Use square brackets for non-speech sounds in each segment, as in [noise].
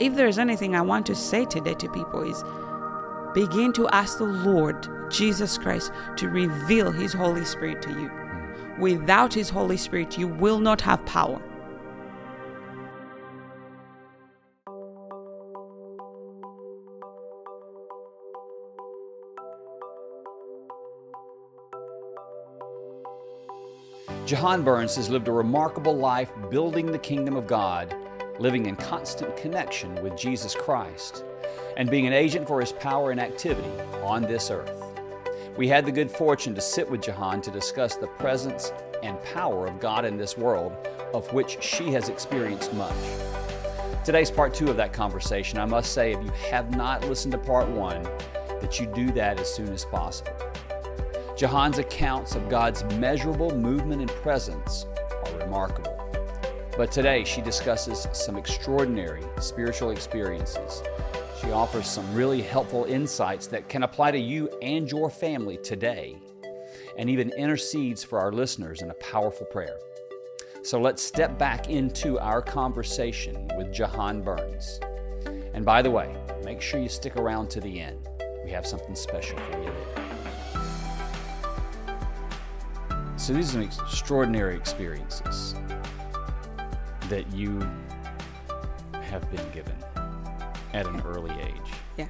if there's anything I want to say today to people is begin to ask the Lord Jesus Christ to reveal his Holy Spirit to you. Hmm. Without his Holy Spirit, you will not have power. Jahan Berns has lived a remarkable life building the kingdom of God, living in constant connection with Jesus Christ, and being an agent for his power and activity on this earth. We had the good fortune to sit with Jahan to discuss the presence and power of God in this world, of which she has experienced much. Today's part two of that conversation. I must say, if you have not listened to part one, that you do that as soon as possible. Jahan's accounts of God's measurable movement and presence are remarkable. But today she discusses some extraordinary spiritual experiences. She offers some really helpful insights that can apply to you and your family today, and even intercedes for our listeners in a powerful prayer. So let's step back into our conversation with Jahan Berns. And by the way, make sure you stick around to the end. We have something special for you there. So these are extraordinary experiences that you have been given at an early age. Yeah.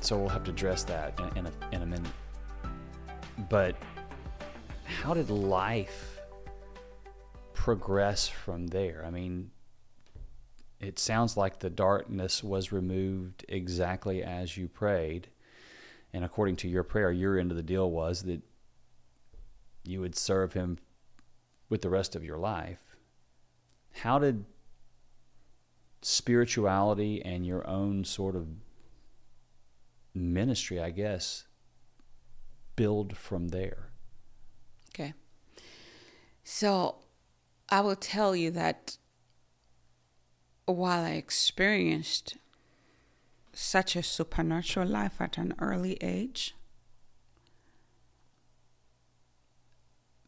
So we'll have to address that in, in, a, in a minute. But how did life progress from there? I mean, it sounds like the darkness was removed exactly as you prayed. And according to your prayer, your end of the deal was that you would serve him with the rest of your life. How did spirituality and your own sort of ministry, I guess, build from there? Okay. So I will tell you that while I experienced such a supernatural life at an early age,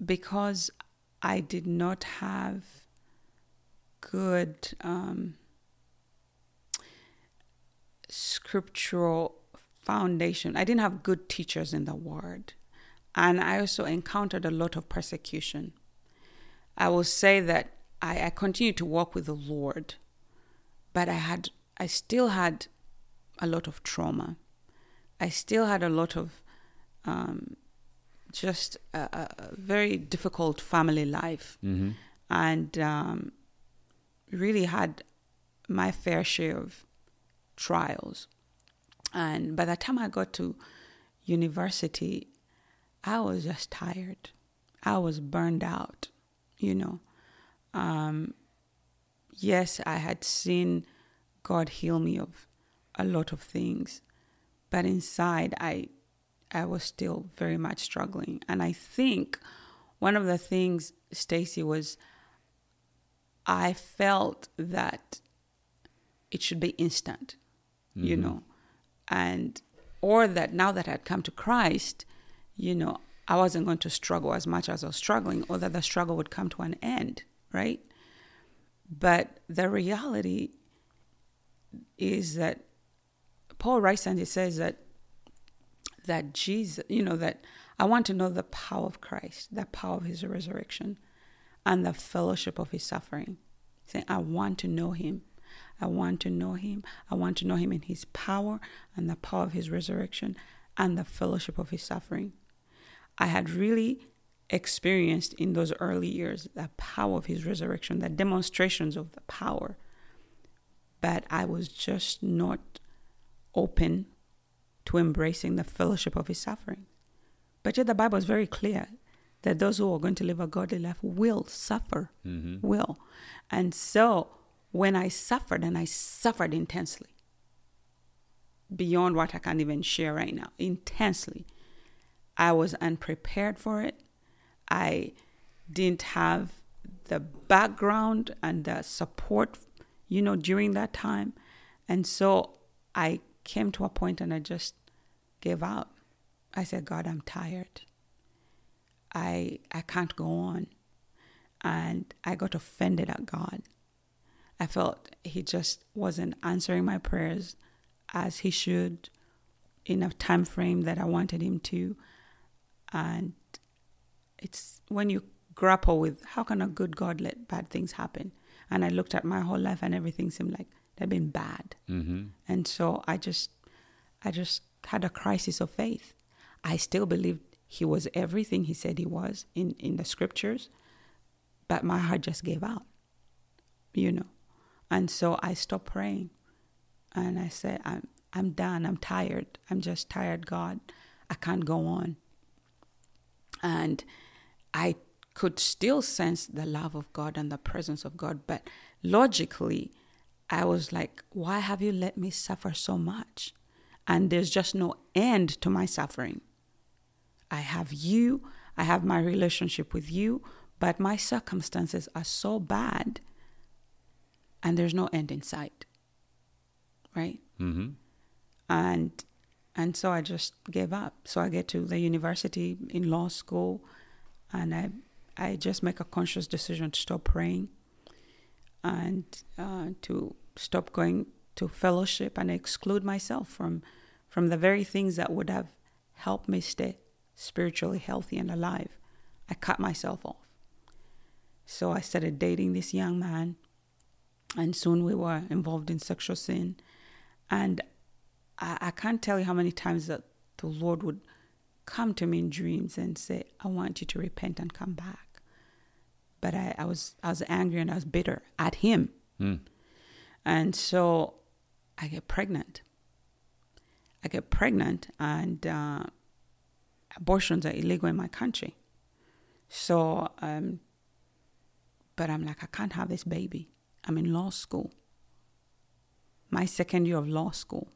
because I did not have good um, scriptural foundation. I didn't have good teachers in the word. And I also encountered a lot of persecution. I will say that I, I continued to walk with the Lord, but I had I still had a lot of trauma. I still had a lot of um, just a, a, very difficult family life, mm-hmm. and um, really had my fair share of trials. And by the time I got to university, I was just tired. I was burned out, you know. Um, yes, I had seen God heal me of a lot of things, but inside I I was still very much struggling. And I think one of the things, Stacy, was I felt that it should be instant, mm-hmm. you know, and or that now that I'd come to Christ, you know, I wasn't going to struggle as much as I was struggling, or that the struggle would come to an end, right? But the reality is that Paul writes and he says that that Jesus, you know, that I want to know the power of Christ, the power of his resurrection, and the fellowship of his suffering. Saying, I want to know him. I want to know him. I want to know him in his power and the power of his resurrection and the fellowship of his suffering. I had really experienced in those early years the power of his resurrection, the demonstrations of the power. But I was just not open to embracing the fellowship of his suffering. But yet the Bible is very clear that those who are going to live a godly life will suffer, mm-hmm. will. And so when I suffered, and I suffered intensely, beyond what I can even share right now, intensely, I was unprepared for it. I didn't have the background and the support, you know, during that time. And so I came to a point and I just gave up. I said, God, I'm tired. I I can't go on. And I got offended at God. I felt he just wasn't answering my prayers as he should in a time frame that I wanted him to. And it's when you grapple with how can a good God let bad things happen? And I looked at my whole life and everything seemed like they'd been bad. Mm-hmm. And so I just I just had a crisis of faith. I still believed he was everything he said he was in, in the scriptures, but my heart just gave out. You know. And so I stopped praying. And I said, I'm I'm done. I'm tired. I'm just tired, God. I can't go on. And I could still sense the love of God and the presence of God, but logically, I was like, why have you let me suffer so much? And there's just no end to my suffering. I have you, I have my relationship with you, but my circumstances are so bad and there's no end in sight. Right? Mm-hmm. and and so I just gave up. So I get to the university in law school, and I I just make a conscious decision to stop praying, and uh, to stop going to fellowship and exclude myself from from the very things that would have helped me stay spiritually healthy and alive. I cut myself off. So I started dating this young man, and soon we were involved in sexual sin. And I, I can't tell you how many times that the Lord would come to me in dreams and say, I want you to repent and come back. But I, I was I was angry and I was bitter at him. Mm. And so I get pregnant. I get pregnant, and uh, abortions are illegal in my country. So, um, but I'm like, I can't have this baby. I'm in law school, my second year of law school.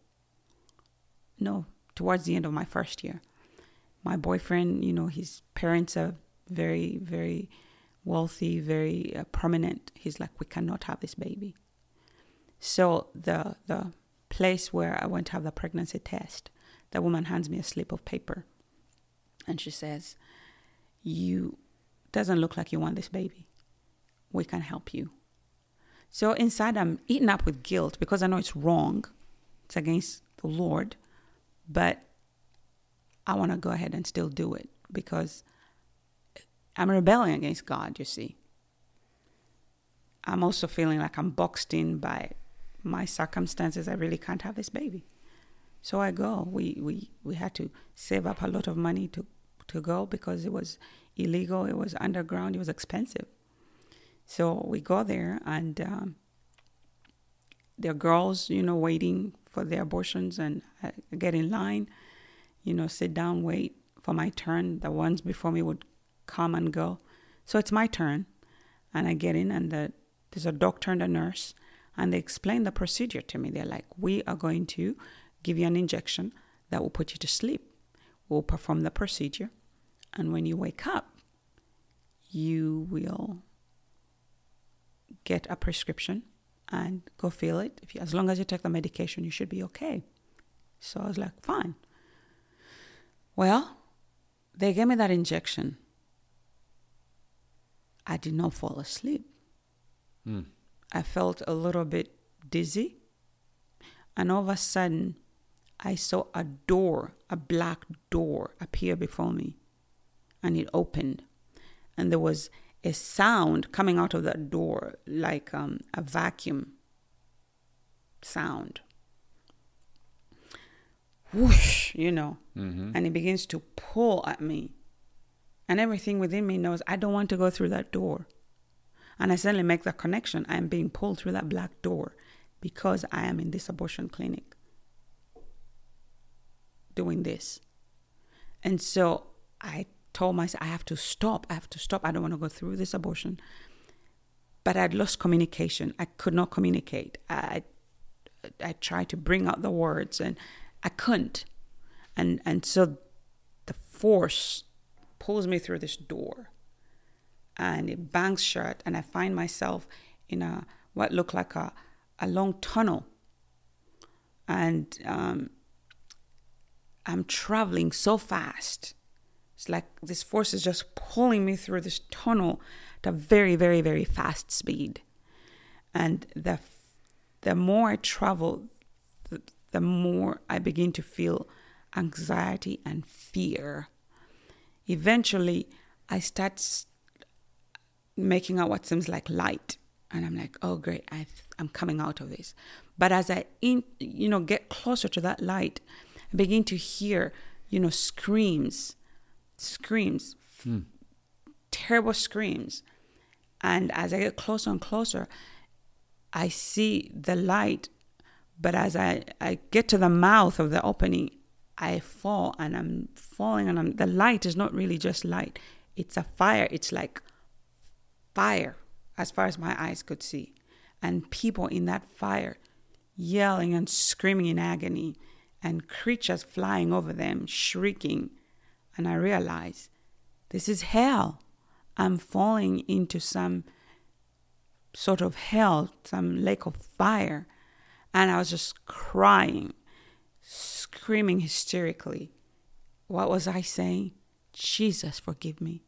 No, towards the end of my first year. My boyfriend, you know, his parents are very, very wealthy, very uh, prominent. He's like, we cannot have this baby. So the the place where I went to have the pregnancy test, the woman hands me a slip of paper, and she says, "You doesn't look like you want this baby. We can help you." So inside, I'm eaten up with guilt because I know it's wrong. It's against the Lord, but I want to go ahead and still do it because I'm rebelling against God. You see. I'm also feeling like I'm boxed in by my circumstances. I really can't have this baby. So I go. We we we had to save up a lot of money to to go because it was illegal. It was underground. It was expensive. So we go there, and um, there are girls, you know, waiting for their abortions, and I get in line, you know, sit down, wait for my turn. The ones before me would come and go. So it's my turn, and I get in, and the, there's a doctor and a nurse, and they explain the procedure to me. They're like, "We are going to give you an injection that will put you to sleep. We'll perform the procedure, and when you wake up, you will get a prescription and go fill it. You, as long as you take the medication, you should be okay. So I was like, fine. Well, they gave me that injection. I did not fall asleep. Mm. I felt a little bit dizzy. And all of a sudden, I saw a door, a black door, appear before me. And it opened. And there was a sound coming out of that door, like um, a vacuum sound. Whoosh, you know. Mm-hmm. And it begins to pull at me. And everything within me knows I don't want to go through that door. And I suddenly make that connection. I am being pulled through that black door because I am in this abortion clinic doing this. And so I told myself, I have to stop. I have to stop. I don't want to go through this abortion. But I'd lost communication. I could not communicate. I, I tried to bring out the words and I couldn't. And, and so the force pulls me through this door and it bangs shut and I find myself in a what looked like a, a long tunnel. And um, I'm traveling so fast. It's like this force is just pulling me through this tunnel at a very, very, very fast speed. And the the more I travel, the more I begin to feel anxiety and fear. Eventually, I start making out what seems like light, and I'm like, "Oh, great! I I'm coming out of this." But as I in, you know get closer to that light, I begin to hear you know screams, screams, Hmm. terrible screams, and as I get closer and closer, I see the light. But as I, I get to the mouth of the opening, I fall and I'm falling and I'm, the light is not really just light. It's a fire. It's like fire as far as my eyes could see. And people in that fire yelling and screaming in agony and creatures flying over them, shrieking. And I realize this is hell. I'm falling into some sort of hell, some lake of fire. And I was just crying, screaming hysterically. What was I saying? Jesus, forgive me.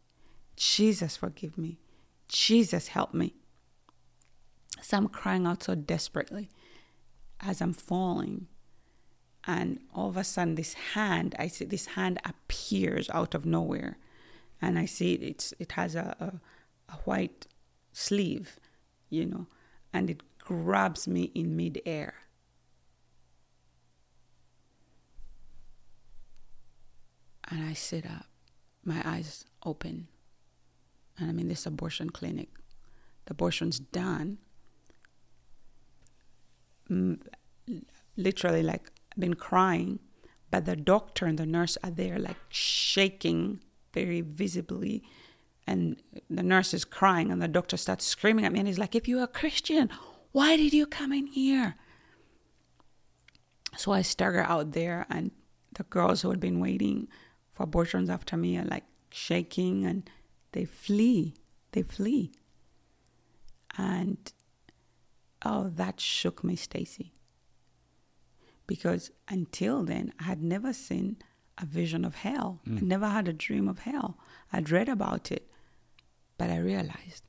Jesus, forgive me. Jesus, help me. So I'm crying out so desperately as I'm falling. And all of a sudden, this hand, I see this hand appears out of nowhere. And I see it, it's, it has a, a, a white sleeve, you know, and it grabs me in midair. And I sit up, my eyes open, and I'm in this abortion clinic. The abortion's done. Mm, literally, like, I've been crying, but the doctor and the nurse are there, like, shaking very visibly. And the nurse is crying, and the doctor starts screaming at me, and he's like, If you're a Christian, why did you come in here? So I stagger out there, and the girls who had been waiting for abortions after me are like shaking and they flee. They flee. And oh, that shook me, Stacy. Because until then, I had never seen a vision of hell. I mm. never had a dream of hell. I'd read about it, but I realized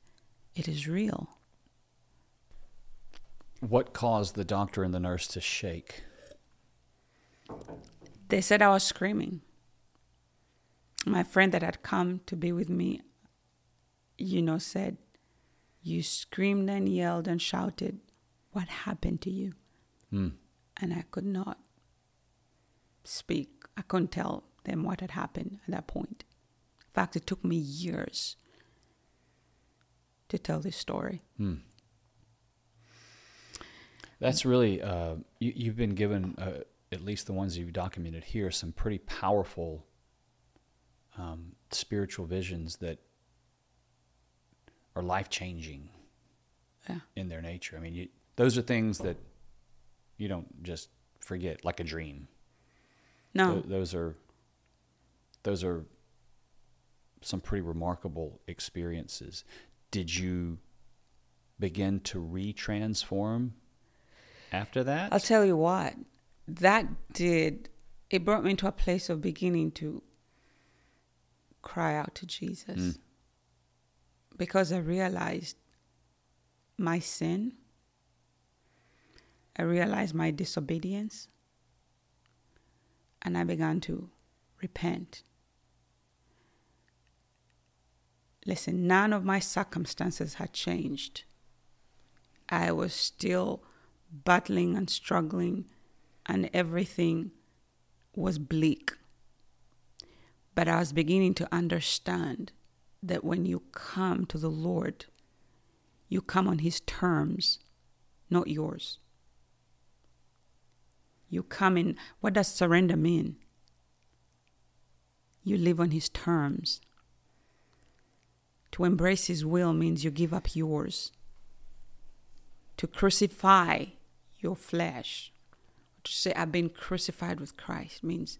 it is real. What caused the doctor and the nurse to shake? They said I was screaming. My friend that had come to be with me, you know, said, You screamed and yelled and shouted. What happened to you? Hmm. And I could not speak. I couldn't tell them what had happened at that point. In fact, it took me years to tell this story. Hmm. That's really uh, you, you've been given uh, at least the ones you've documented here some pretty powerful um, spiritual visions that are life changing Yeah. in their nature. I mean, you, those are things that you don't just forget, like a dream. No, Tho- those are those are some pretty remarkable experiences. Did you begin to retransform after that? I'll tell you what, that did, it brought me into a place of beginning to cry out to Jesus. Mm. Because I realized my sin, I realized my disobedience, and I began to repent. Listen, none of my circumstances had changed. I was still battling and struggling, and everything was bleak. But I was beginning to understand that when you come to the Lord, you come on His terms, not yours. You come in, what does surrender mean? You live on His terms. To embrace His will means you give up yours. To crucify your flesh, to say, I've been crucified with Christ, means,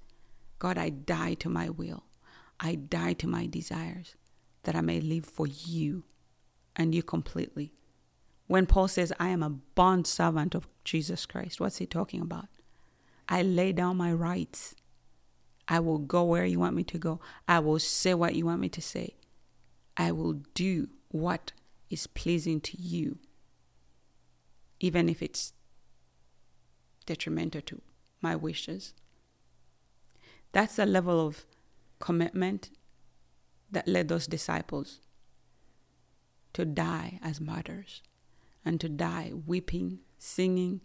God, I die to my will. I die to my desires that I may live for you and you completely. When Paul says, I am a bond servant of Jesus Christ, what's he talking about? I lay down my rights. I will go where you want me to go. I will say what you want me to say. I will do what is pleasing to you. even if it's detrimental to my wishes. That's the level of commitment that led those disciples to die as martyrs and to die weeping, singing,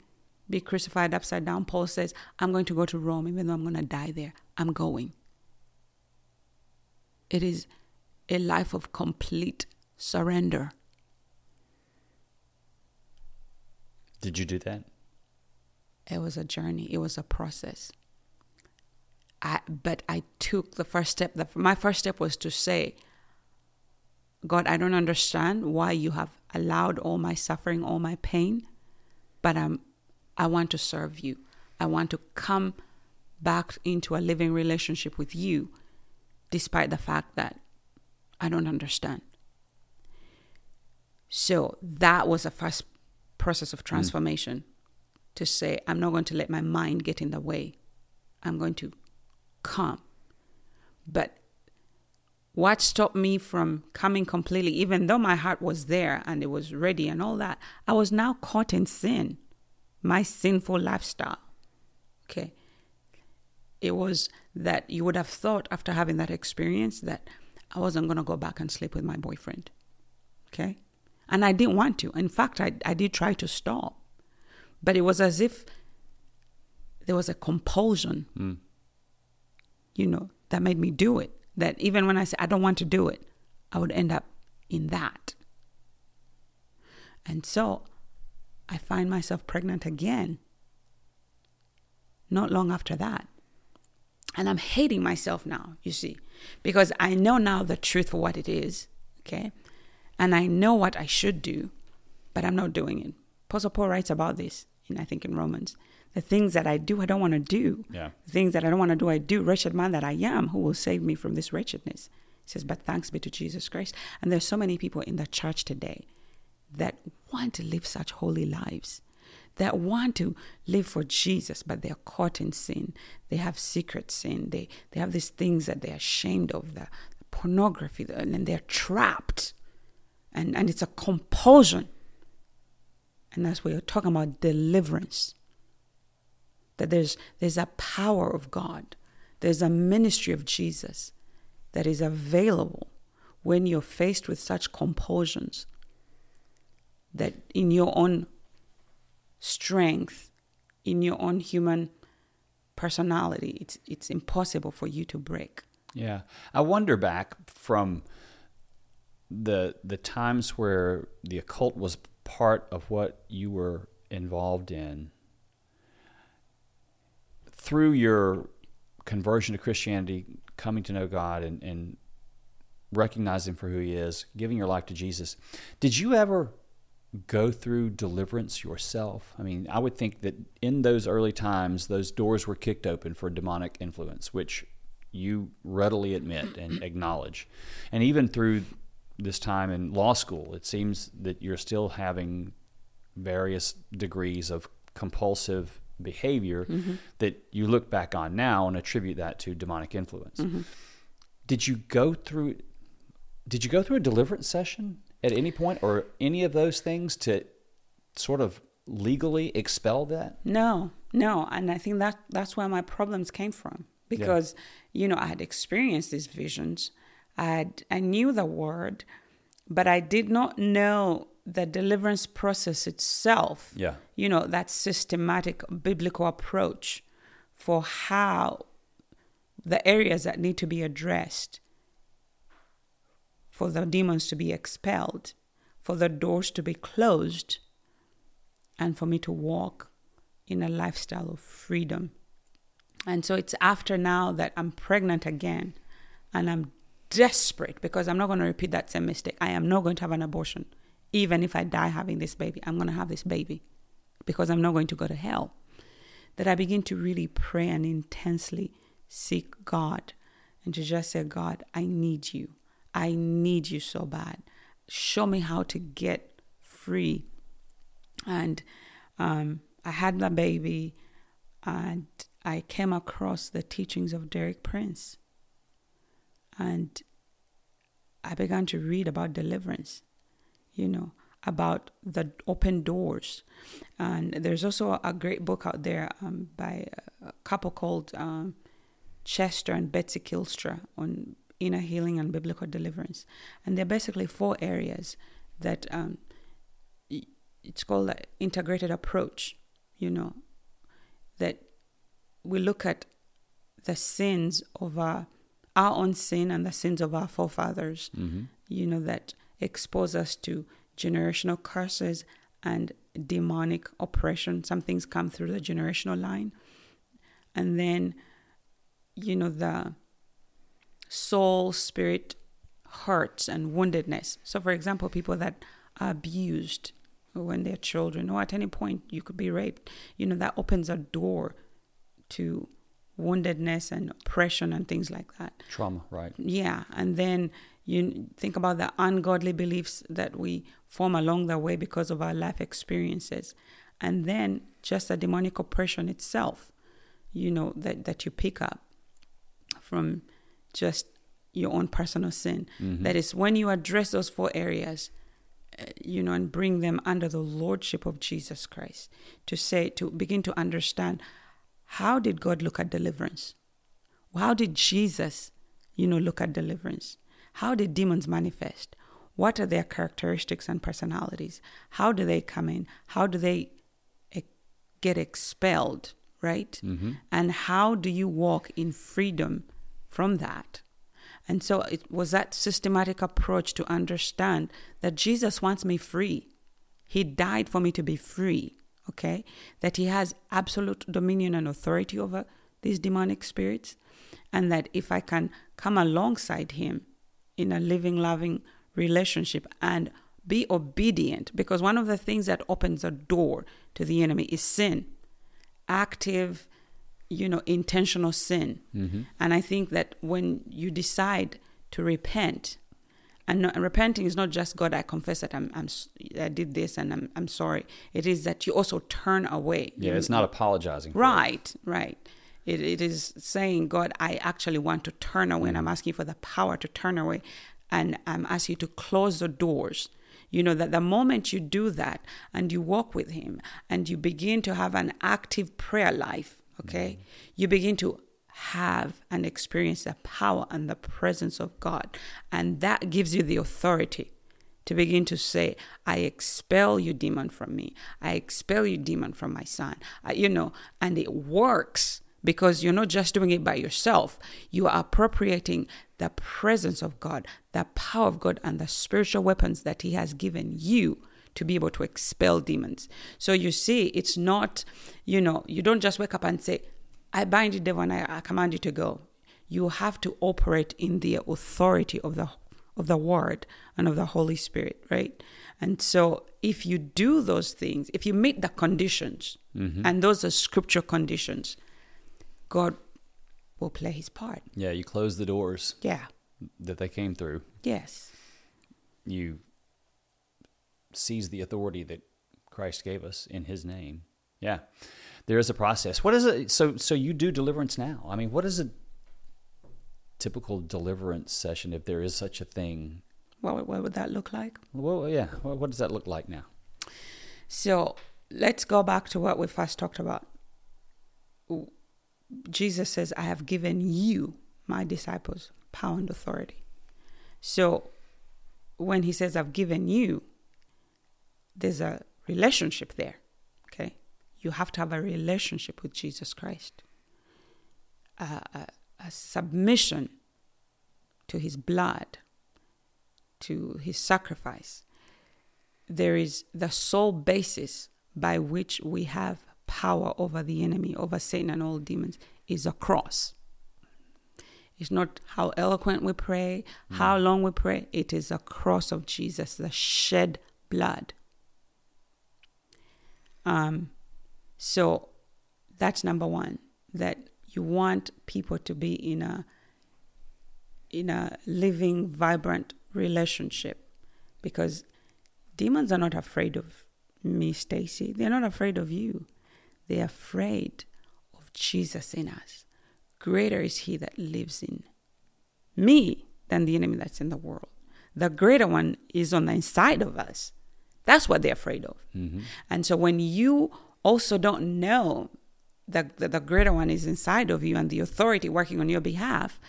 be crucified upside down. Paul says, I'm going to go to Rome, even though I'm going to die there. I'm going. It is a life of complete surrender. Did you do that? It was a journey, it was a process. I, but I took the first step. The, my first step was to say, God, I don't understand why you have allowed all my suffering, all my pain, but I'm, I want to serve you. I want to come back into a living relationship with you, despite the fact that I don't understand. So that was a first process of transformation mm. to say, I'm not going to let my mind get in the way. I'm going to come. But what stopped me from coming completely, even though my heart was there and it was ready and all that, I was now caught in sin, my sinful lifestyle. Okay. It was that you would have thought after having that experience that I wasn't going to go back and sleep with my boyfriend. Okay. And I didn't want to. In fact, I, I did try to stop. But it was as if there was a compulsion, mm. You know, that made me do it. That even when I said I don't want to do it, I would end up in that. And so I find myself pregnant again not long after that. And I'm hating myself now, you see, because I know now the truth for what it is, okay? and I know what I should do, but I'm not doing it. Apostle Paul writes about this, in, I think in Romans. The things that I do, I don't want to do. Yeah. The things that I don't want to do, I do. Wretched man that I am, who will save me from this wretchedness? He says, but thanks be to Jesus Christ. And there's so many people in the church today that want to live such holy lives, that want to live for Jesus, but they're caught in sin. They have secret sin. They they have these things that they're ashamed of, the pornography, and they're trapped and, and it's a compulsion. And that's what you're talking about deliverance. That there's there's a power of God. There's a ministry of Jesus that is available when you're faced with such compulsions that in your own strength, in your own human personality, it's it's impossible for you to break. Yeah. I wonder back from the the times where the occult was part of what you were involved in through your conversion to Christianity, coming to know God and, and recognizing for who He is, giving your life to Jesus, did you ever go through deliverance yourself? I mean, I would think that in those early times, those doors were kicked open for demonic influence, which you readily admit and [clears throat] acknowledge. And even through this time in law school, it seems that you're still having various degrees of compulsive behavior mm-hmm. that you look back on now and attribute that to demonic influence. Mm-hmm. Did you go through did you go through a deliverance session at any point or any of those things to sort of legally expel that? No, no, and I think that that's where my problems came from because yeah. you know I had experienced these visions I, I knew the word, but I did not know the deliverance process itself. Yeah. You know, that systematic biblical approach for how the areas that need to be addressed for the demons to be expelled, for the doors to be closed, and for me to walk in a lifestyle of freedom. And so it's after now that I'm pregnant again and I'm desperate because I'm not going to repeat that same mistake. I am not going to have an abortion. Even if I die having this baby, I'm going to have this baby because I'm not going to go to hell. That I begin to really pray and intensely seek God and to just say, God, I need you. I need you so bad. Show me how to get free. And um, I had my baby and I came across the teachings of Derek Prince and I began to read about deliverance. You know, about the open doors. And there's also a great book out there um, by a couple called um, Chester and Betsy Kylstra on inner healing and biblical deliverance. And they're basically four areas that um, it's called the integrated approach, you know, that we look at the sins of our, our own sin and the sins of our forefathers, Mm-hmm. you know, that expose us to generational curses and demonic oppression. Some things come through the generational line. And then, you know, the soul, spirit hurts and woundedness. So, for example, people that are abused when they're children or at any point you could be raped, you know, that opens a door to woundedness and oppression and things like that. Trauma, right? Yeah, and then you think about the ungodly beliefs that we form along the way because of our life experiences, and then just the demonic oppression itself, you know, that, that you pick up from just your own personal sin. That is, when you address those four areas, uh, you know, and bring them under the lordship of Jesus Christ, to say, to begin to understand how did God look at deliverance? How did Jesus, you know, look at deliverance? How did demons manifest? What are their characteristics and personalities? How do they come in? How do they eh, get expelled, right? And how do you walk in freedom from that? And so it was that systematic approach to understand that Jesus wants me free. He died for me to be free, okay? That he has absolute dominion and authority over these demonic spirits. And that if I can come alongside him in a living, loving relationship and be obedient, because one of the things that opens a door to the enemy is sin, active, you know, intentional sin. Mm-hmm. And I think that when you decide to repent, and, not, and repenting is not just God, I confess that I'm, I'm I did this and I'm, I'm sorry. It is that you also turn away. Yeah, You- it's not apologizing. for it. Right, right. It, it is saying, God, I actually want to turn away, and I'm asking for the power to turn away, and um, I'm asking you to close the doors. You know, that the moment you do that and you walk with Him and you begin to have an active prayer life, okay, mm. you begin to have and experience the power and the presence of God. And that gives you the authority to begin to say, I expel you, demon, from me. I expel you, demon, from my son. I, you know, and it works because you're not just doing it by yourself. You are appropriating the presence of God, the power of God, and the spiritual weapons that He has given you to be able to expel demons. So you see, it's not, you know, you don't just wake up and say, I bind you, devil, and I, I command you to go. You have to operate in the authority of the of the Word and of the Holy Spirit, right? And so, if you do those things, if you meet the conditions, mm-hmm. and those are scripture conditions, God will play His part. Yeah, you close the doors Yeah. that they came through. Yes. You seize the authority that Christ gave us in His name. Yeah, there is a process. What is it? So, so you do deliverance now. I mean, what is a typical deliverance session, if there is such a thing? What, what would that look like? Well, yeah. What what does that look like now? So let's go back to what we first talked about. Jesus says, I have given you, my disciples, power and authority. So when he says, I've given you, there's a relationship there. Okay. You have to have a relationship with Jesus Christ, a, a, a submission to his blood, to his sacrifice there is the sole basis by which we have power over the enemy, over Satan and all demons, is a cross. It's not how eloquent we pray, how long we pray. It is a cross of Jesus, the shed blood. Um, so that's number one. That you want people to be in a in a living, vibrant relationship, because demons are not afraid of me, Stacy. They're not afraid of you. They're afraid of Jesus in us. Greater is He that lives in me than the enemy that's in the world. The greater one is on the inside of us That's what they're afraid of. Mm-hmm. And so when you also don't know that the, the greater one is inside of you and the authority working on your behalf,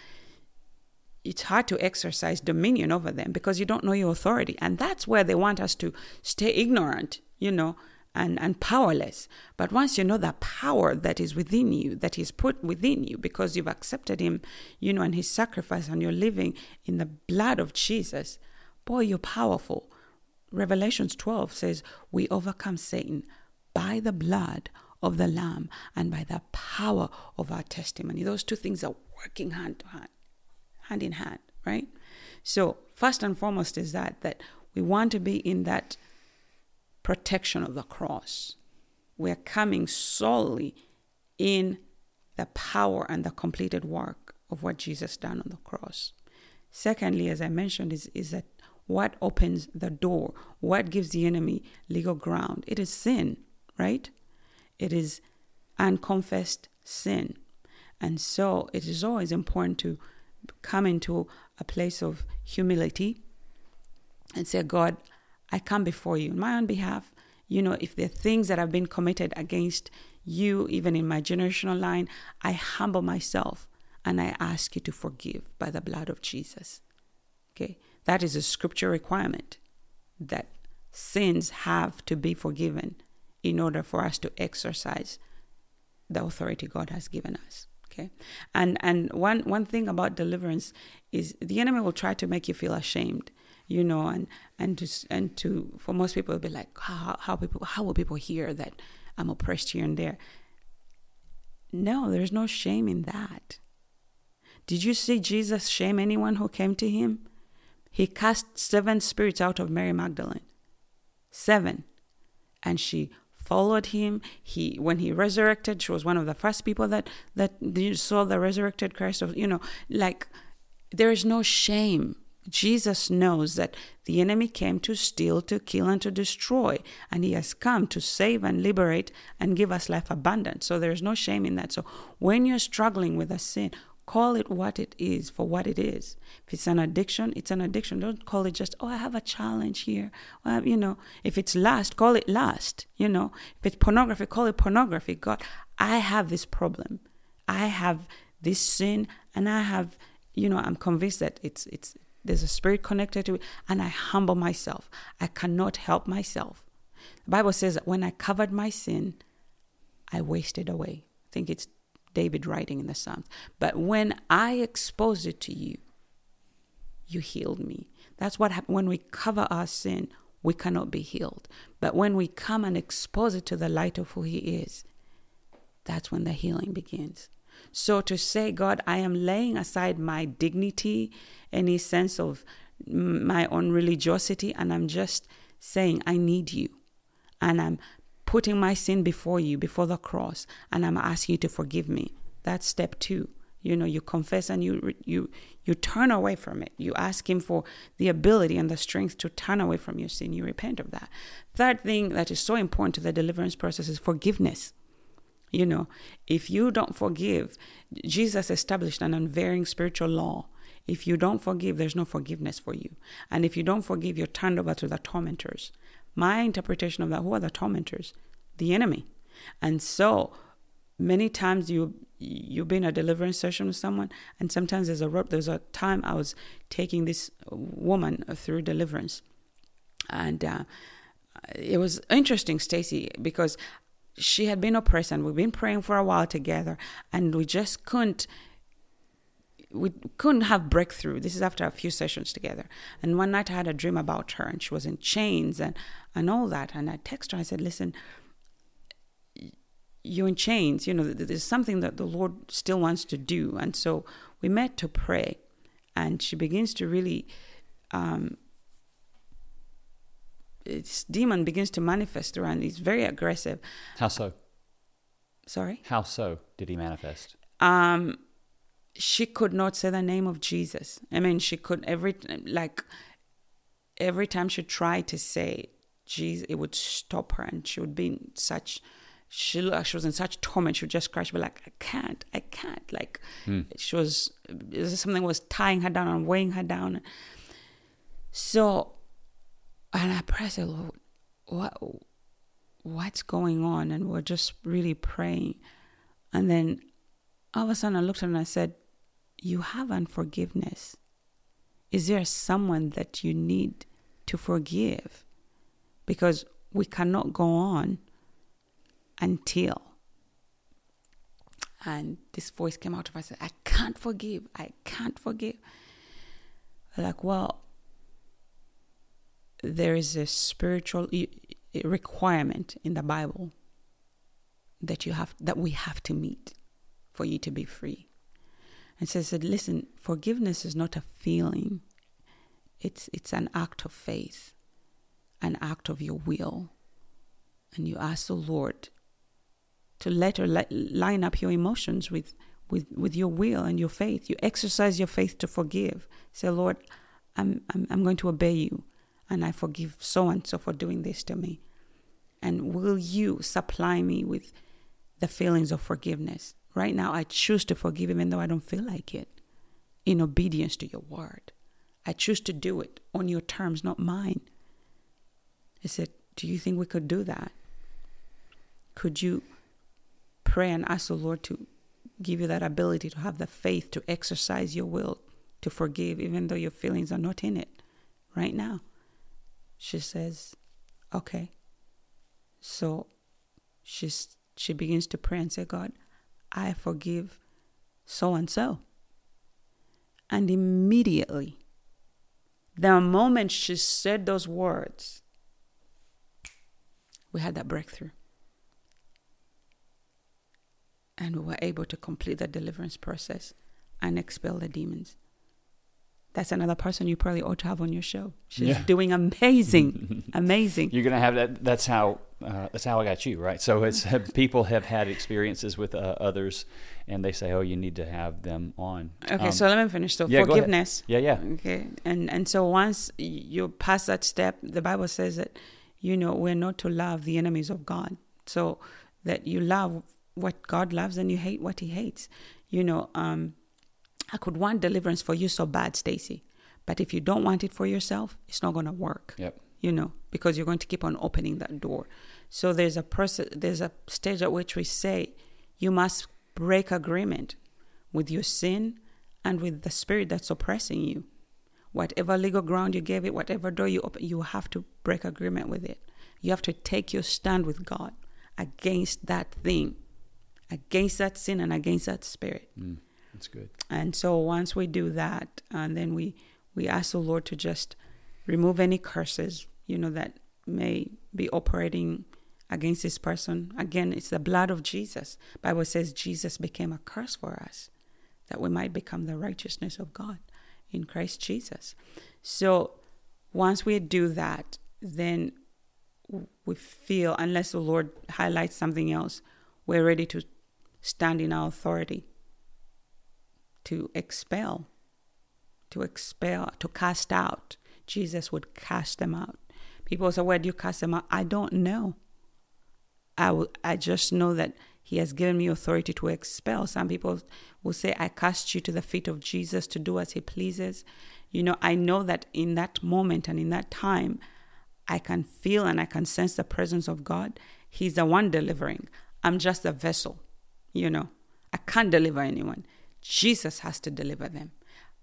it's hard to exercise dominion over them because you don't know your authority. And that's where they want us to stay ignorant, you know, and, and powerless. But once you know the power that is within you, that is put within you because you've accepted Him, you know, and His sacrifice, and you're living in the blood of Jesus, boy, you're powerful. Revelations 12 says, We overcome Satan by the blood of the Lamb and by the power of our testimony. Those two things are working hand to hand hand in hand, right? So, first and foremost is that that we want to be in that protection of the cross. We're coming solely in the power and the completed work of what Jesus done on the cross. Secondly, as I mentioned, is, is that what opens the door, what gives the enemy legal ground? It is sin, right? It is unconfessed sin. And so it is always important to come into a place of humility and say, God, I come before you on my own behalf. You know, if there are things that have been committed against you, even in my generational line, I humble myself and I ask you to forgive by the blood of Jesus. Okay, that is a scripture requirement that sins have to be forgiven in order for us to exercise the authority God has given us. Okay. And and one one thing about deliverance is the enemy will try to make you feel ashamed, you know, and and to and to for most people be like how how people how will people hear that I'm oppressed here and there. No, there's no shame in that. Did you see Jesus shame anyone who came to him? He cast seven spirits out of Mary Magdalene. Seven. And she followed him. He when he resurrected, she was one of the first people that that saw the resurrected Christ. Of you know, like there is no shame. Jesus knows that the enemy came to steal, to kill, and to destroy, and he has come to save and liberate and give us life abundant. So there is no shame in that. So when you're struggling with a sin, Call it what it is for what it is. If it's an addiction, it's an addiction. Don't call it just, oh, I have a challenge here. Well, you know, if it's lust, call it lust. You know, if it's pornography, call it pornography. God, I have this problem. I have this sin, and I have, you know, I'm convinced that it's it's there's a spirit connected to it, and I humble myself. I cannot help myself. The Bible says that when I covered my sin, I wasted away. I think it's David writing in the Psalms. But when I exposed it to you, you healed me. That's what happens when we cover our sin, we cannot be healed. But when we come and expose it to the light of who He is, that's when the healing begins. So to say, God, I am laying aside my dignity, any sense of my own religiosity, and I'm just saying, I need you. And I'm putting my sin before you, before the cross, and I'm asking you to forgive me. That's step two. You know, you confess and you you you turn away from it. You ask Him for the ability and the strength to turn away from your sin. You repent of that. Third thing that is so important to the deliverance process is forgiveness. You know, if you don't forgive, Jesus established an unvarying spiritual law. If you don't forgive, there's no forgiveness for you. And if you don't forgive, you're turned over to the tormentors. My interpretation of that, who are the tormentors? The enemy. And so many times you you've been a deliverance session with someone and sometimes there's a there's a time i was taking this woman through deliverance and uh, it was interesting stacy because she had been oppressed and we've been praying for a while together and we just couldn't we couldn't have breakthrough. This is after a few sessions together. And one night I had a dream about her and she was in chains and, and all that. And I texted her, I said, listen, you're in chains. You know, there's something that the Lord still wants to do. And so we met to pray. And she begins to really, um, this demon begins to manifest around. He's very aggressive. How so? Sorry? How so did he manifest? Um, she could not say the name of Jesus. I mean, she could every like every time she tried to say Jesus, it would stop her, and she would be in such she she was in such torment. She would just cry. She'd be like, "I can't, I can't." Like mm. she was, something was tying her down and weighing her down. So, and I prayed, Lord, what what's going on? And we're just really praying. And then all of a sudden i looked at him and i said you have unforgiveness. Is there someone that you need to forgive? Because we cannot go on until and this voice came out of us i can't forgive. I can't forgive. Like well there is a spiritual requirement in the bible that you have that we have to meet for you to be free and so I said listen forgiveness is not a feeling it's it's an act of faith an act of your will and you ask the lord to let or li- line up your emotions with, with, with your will and your faith. You exercise your faith to forgive. Say, Lord, I'm, I'm, I'm going to obey you, and I forgive so and so for doing this to me. And will you supply me with the feelings of forgiveness? Right now, I choose to forgive even though I don't feel like it, in obedience to your word. I choose to do it on your terms, not mine. I said, Do you think we could do that? Could you pray and ask the Lord to give you that ability to have the faith to exercise your will to forgive, even though your feelings are not in it right now. She says, Okay. So she's, she begins to pray and say, God, I forgive so and so. And immediately, the moment she said those words, we had that breakthrough and we were able to complete the deliverance process and expel the demons. That's another person you probably ought to have on your show. She's yeah. doing amazing, [laughs] amazing. You're gonna have that. That's how. Uh, that's how I got you, right? So it's [laughs] [laughs] people have had experiences with uh, others, and they say, "Oh, you need to have them on." Okay, um, so let me finish. So yeah, forgiveness. Yeah, yeah. Okay, and and so once you pass that step, the Bible says that you know we're not to love the enemies of God. So that you love what God loves and you hate what He hates. You know, um, I could want deliverance for you so bad, Stacy, but if you don't want it for yourself, it's not going to work. Yep. You know, because you're going to keep on opening that door. So there's a process. There's a stage at which we say you must break agreement with your sin and with the spirit that's oppressing you. Whatever legal ground you gave it, whatever door you open, you have to break agreement with it. You have to take your stand with God against that thing against that sin and against that spirit. Mm, that's good. And so once we do that, and then we we ask the Lord to just remove any curses, you know, that may be operating against this person. Again, it's the blood of Jesus. Bible says Jesus became a curse for us, that we might become the righteousness of God in Christ Jesus. So once we do that, then we feel, unless the Lord highlights something else, we're ready to stand in our authority to expel, to expel, to cast out. Jesus would cast them out. People say, Where do you cast them out? I don't know. I, I just know that He has given me authority to expel. Some people will say, I cast you to the feet of Jesus to do as He pleases. You know, I know that in that moment and in that time, I can feel and I can sense the presence of God. He's the one delivering. I'm just a vessel. You know, I can't deliver anyone. Jesus has to deliver them.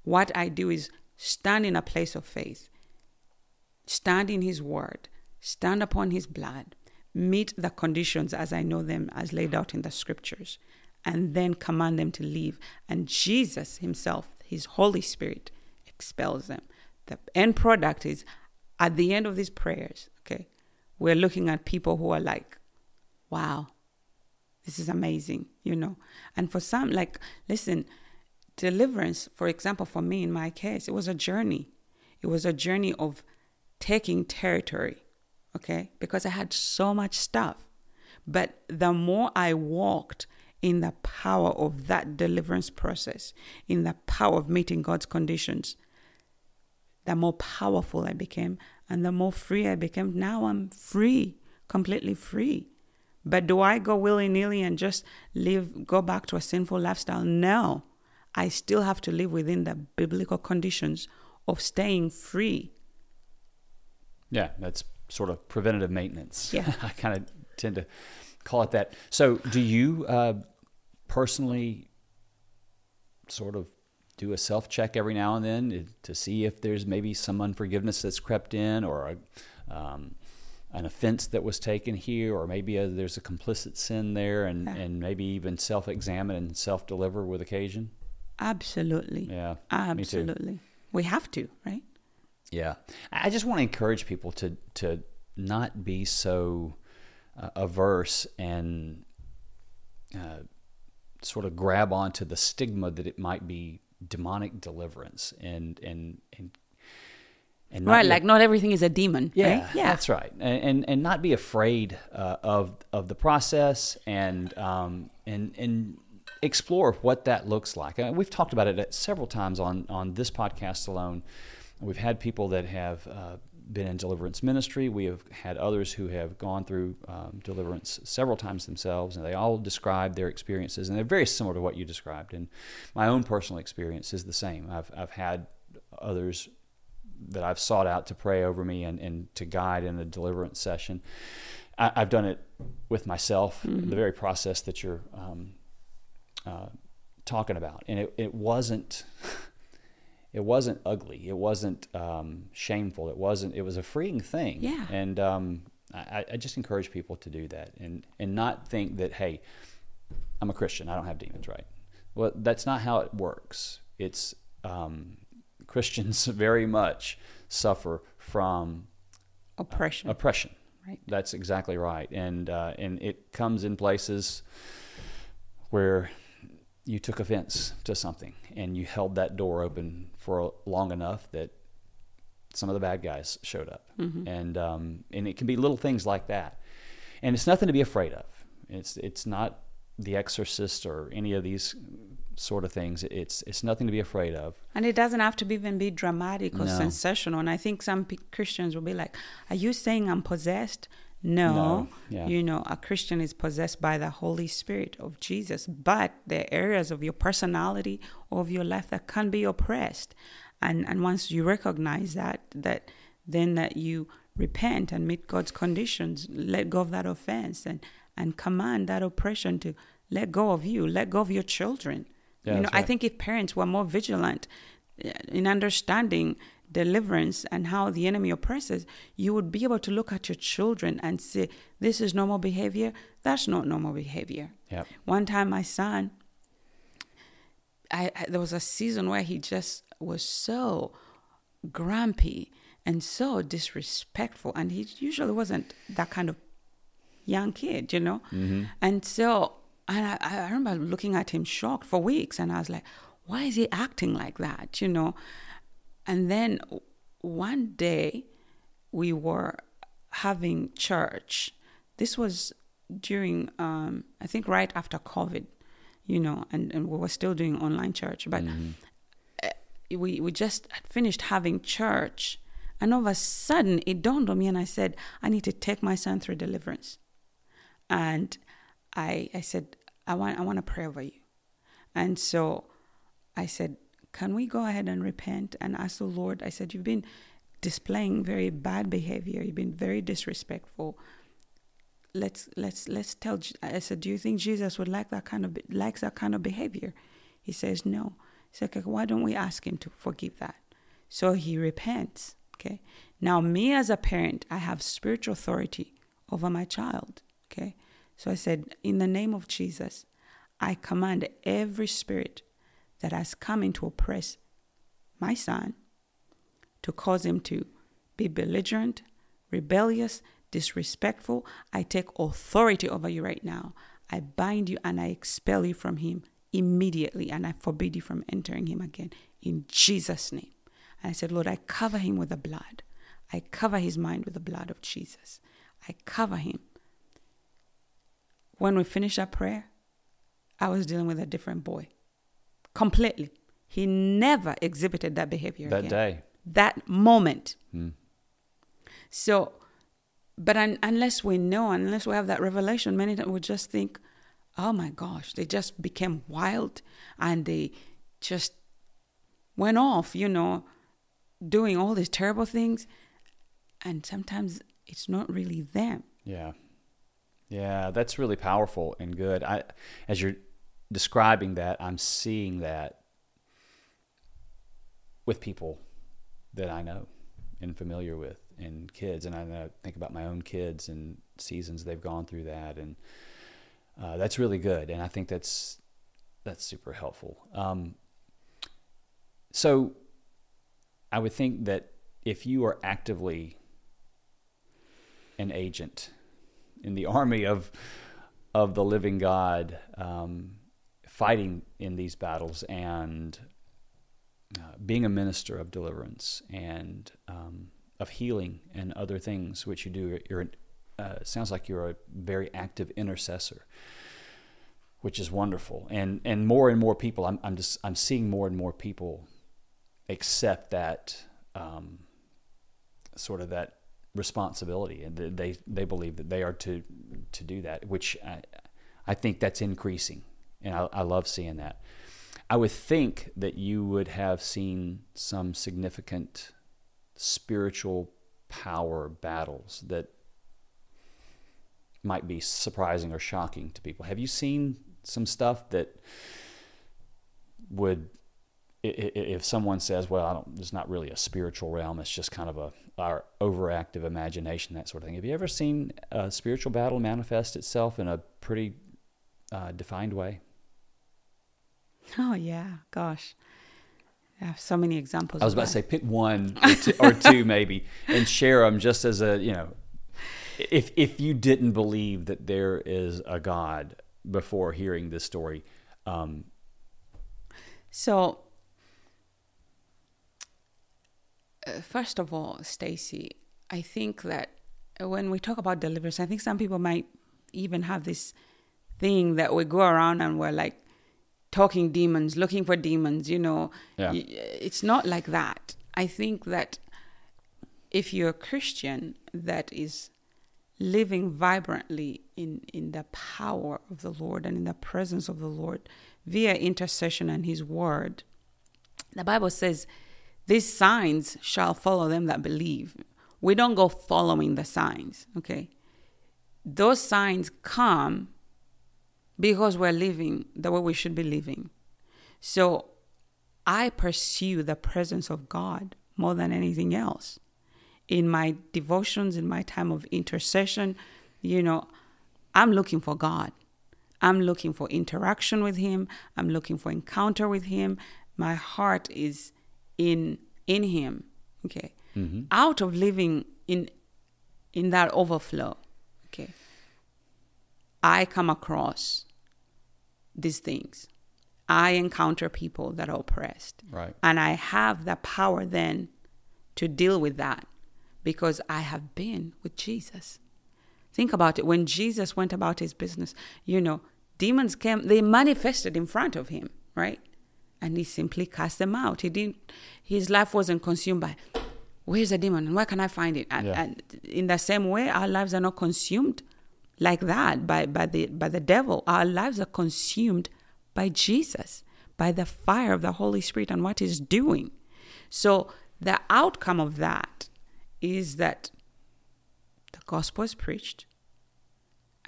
What I do is stand in a place of faith, stand in His word, stand upon His blood, meet the conditions as I know them as laid out in the scriptures, and then command them to leave. And Jesus Himself, His Holy Spirit, expels them. The end product is at the end of these prayers, okay, we're looking at people who are like, wow, this is amazing, you know. And for some, like, listen, deliverance, for example, for me in my case, it was a journey. It was a journey of taking territory, okay, because I had so much stuff. But the more I walked in the power of that deliverance process, in the power of meeting God's conditions, the more powerful I became and the more free I became. Now I'm free, completely free. But do I go willy nilly and just live, go back to a sinful lifestyle? No. I still have to live within the biblical conditions of staying free. Yeah, that's sort of preventative maintenance. Yeah. [laughs] I kind of tend to call it that. So, do you uh, personally sort of do a self check every now and then to see if there's maybe some unforgiveness that's crept in or a, um, an offense that was taken here, or maybe a, there's a complicit sin there, and, Yeah. and maybe even self examine and self deliver with occasion? Absolutely. Yeah. Absolutely. We have to, right? Yeah, I just want to encourage people to to not be so uh, averse and uh, sort of grab onto the stigma that it might be demonic deliverance and and and and Right, be- like not everything is a demon. yeah, right? yeah. that's right, and and, and not be afraid uh, of of the process and um and and explore what that looks like. We've talked about it several times on on this podcast alone. We've had people that have uh, been in deliverance ministry. We have had others who have gone through um, deliverance several times themselves, and they all describe their experiences, and they're very similar to what you described. And my own personal experience is the same. I've I've had others that I've sought out to pray over me and, and to guide in a deliverance session. I, I've done it with myself, the very process that you're um, uh, talking about, and it, it wasn't [laughs] it wasn't ugly, it wasn't um, shameful, it wasn't it was a freeing thing. Yeah. and um, I, I just encourage people to do that and and not think that hey, I'm a Christian, I don't have demons, right? Well, that's not how it works. It's um, Christians [laughs] very much suffer from Oppression. oppression. Right. That's exactly right, and uh, and it comes in places where you took offense to something and you held that door open for long enough that some of the bad guys showed up, and um, and it can be little things like that, and it's nothing to be afraid of. It's it's not The Exorcist or any of these sort of things. It's it's nothing to be afraid of. And it doesn't have to be even be dramatic or No. sensational. And I think some Christians will be like, "Are you saying I'm possessed?" No, No, yeah. you know, a Christian is possessed by the Holy Spirit of Jesus, but there are areas of your personality or of your life that can be oppressed. And and once you recognize that, that then that you repent and meet God's conditions, let go of that offense and and command that oppression to let go of you, let go of your children. Yeah, you know, that's I think if parents were more vigilant uh, in understanding deliverance and how the enemy oppresses, you would be able to look at your children and say, This is normal behavior. That's not normal behavior. Yep. One time, my son, I, I there was a season where he just was so grumpy and so disrespectful, and he usually wasn't that kind of young kid, you know. Mm-hmm. And so, and I, I remember looking at him shocked for weeks, and I was like, "Why is he acting like that?" You know. And then one day, we were having church. This was during, um, I think, right after COVID, you know, and, and we were still doing online church, but uh, we we just had finished having church, and all of a sudden it dawned on me, and I said, I need to take my son through deliverance, and I I said, I want I want to pray over you, and so I said, can we go ahead and repent and ask the Lord? I said, you've been displaying very bad behavior. You've been very disrespectful. Let's let's let's tell. I said, do you think Jesus would like that kind of likes that kind of behavior? He says no. He said, okay, why don't we ask him to forgive that? So he repents. Okay. Now, me as a parent, I have spiritual authority over my child. Okay. So I said, in the name of Jesus, I command every spirit that has come in to oppress my son, to cause him to be belligerent, rebellious, disrespectful. I take authority over you right now. I bind you and I expel you from him immediately, and I forbid you from entering him again in Jesus' name. And I said, Lord, I cover him with the blood. I cover his mind with the blood of Jesus. I cover him. When we finished our prayer, I was dealing with a different boy completely. He never exhibited that behavior That again. day. That moment. Hmm. So, but un- unless we know, unless we have that revelation, many times we just think, oh my gosh, they just became wild and they just went off, you know, doing all these terrible things. And sometimes it's not really them. Yeah. Yeah, that's really powerful and good. I as you're describing that, I'm seeing that with people that I know and familiar with and kids. And I think about my own kids and seasons they've gone through that. And uh, that's really good. And I think that's that's super helpful. Um, so I would think that if you are actively an agent in the [laughs] army of of the living God, um, fighting in these battles and uh, being a minister of deliverance and um, of healing and other things which you do. You're uh, sounds like you're a very active intercessor, which is wonderful. And and more and more people, I'm I'm just I'm seeing more and more people accept that um, sort of that responsibility, and they they believe that they are to to do that, which I, I think that's increasing, and I, I love seeing that. I would think that you would have seen some significant spiritual power battles that might be surprising or shocking to people. Have you seen some stuff that would if someone says, "Well, I don't," it's not really a spiritual realm; it's just kind of a our overactive imagination, that sort of thing. Have you ever seen a spiritual battle manifest itself in a pretty uh, defined way? Oh yeah, gosh, I have so many examples. I was about to say, pick one or two, or two [laughs] maybe, and share them just as a you know, if if you didn't believe that there is a God before hearing this story. Um, so uh, first of all, Stacy, I think that when we talk about deliverance, I think some people might even have this thing that we go around and we're like talking demons, looking for demons, you know. Yeah. It's not like that. I think that if you're a Christian that is living vibrantly in, in the power of the Lord and in the presence of the Lord via intercession and His Word, the Bible says these signs shall follow them that believe. We don't go following the signs, okay? Those signs come because we're living the way we should be living. So I pursue the presence of God more than anything else. In my devotions, in my time of intercession, you know, I'm looking for God. I'm looking for interaction with Him. I'm looking for encounter with Him. My heart is in in him okay mm-hmm. out of living in in that overflow okay i come across these things i encounter people that are oppressed right and i have the power then to deal with that because i have been with jesus think about it when jesus went about his business you know demons came they manifested in front of him right and he simply cast them out. He didn't. His life wasn't consumed by where's the demon and where can I find it. And, yeah. and, in the same way, our lives are not consumed like that by by the by the devil. Our lives are consumed by Jesus, by the fire of the Holy Spirit and what He's doing. So the outcome of that is that the gospel is preached,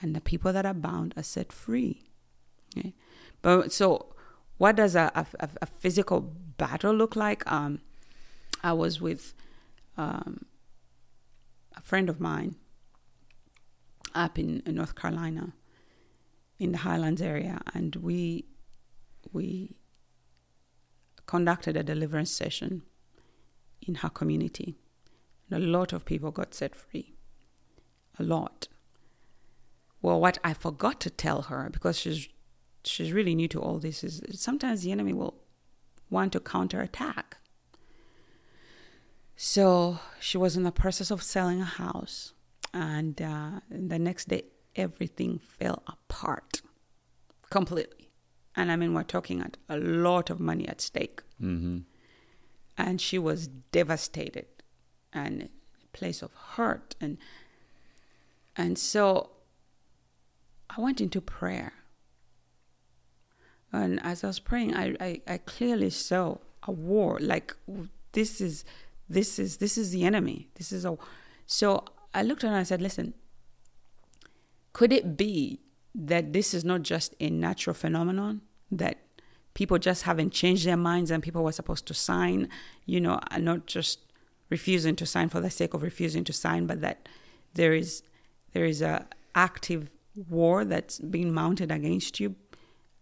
and the people that are bound are set free. Okay? But so what does a, a, a physical battle look like? Um, I was with um, a friend of mine up in, North Carolina, in the Highlands area, and we we conducted a deliverance session in her community. And a lot of people got set free. A lot. Well, what I forgot to tell her because she's she's really new to all this is sometimes the enemy will want to counterattack. So she was in the process of selling a house, and uh, the next day everything fell apart completely. And I mean, we're talking at a lot of money at stake. Mm-hmm. And she was devastated and a place of hurt. And, and so I went into prayer and as I was praying, I, I, I clearly saw a war. Like this is this is this is the enemy. This is a so I looked at her and I said, listen, could it be that this is not just a natural phenomenon that people just haven't changed their minds and people were supposed to sign, you know, not just refusing to sign for the sake of refusing to sign, but that there is there is a active war that's being mounted against you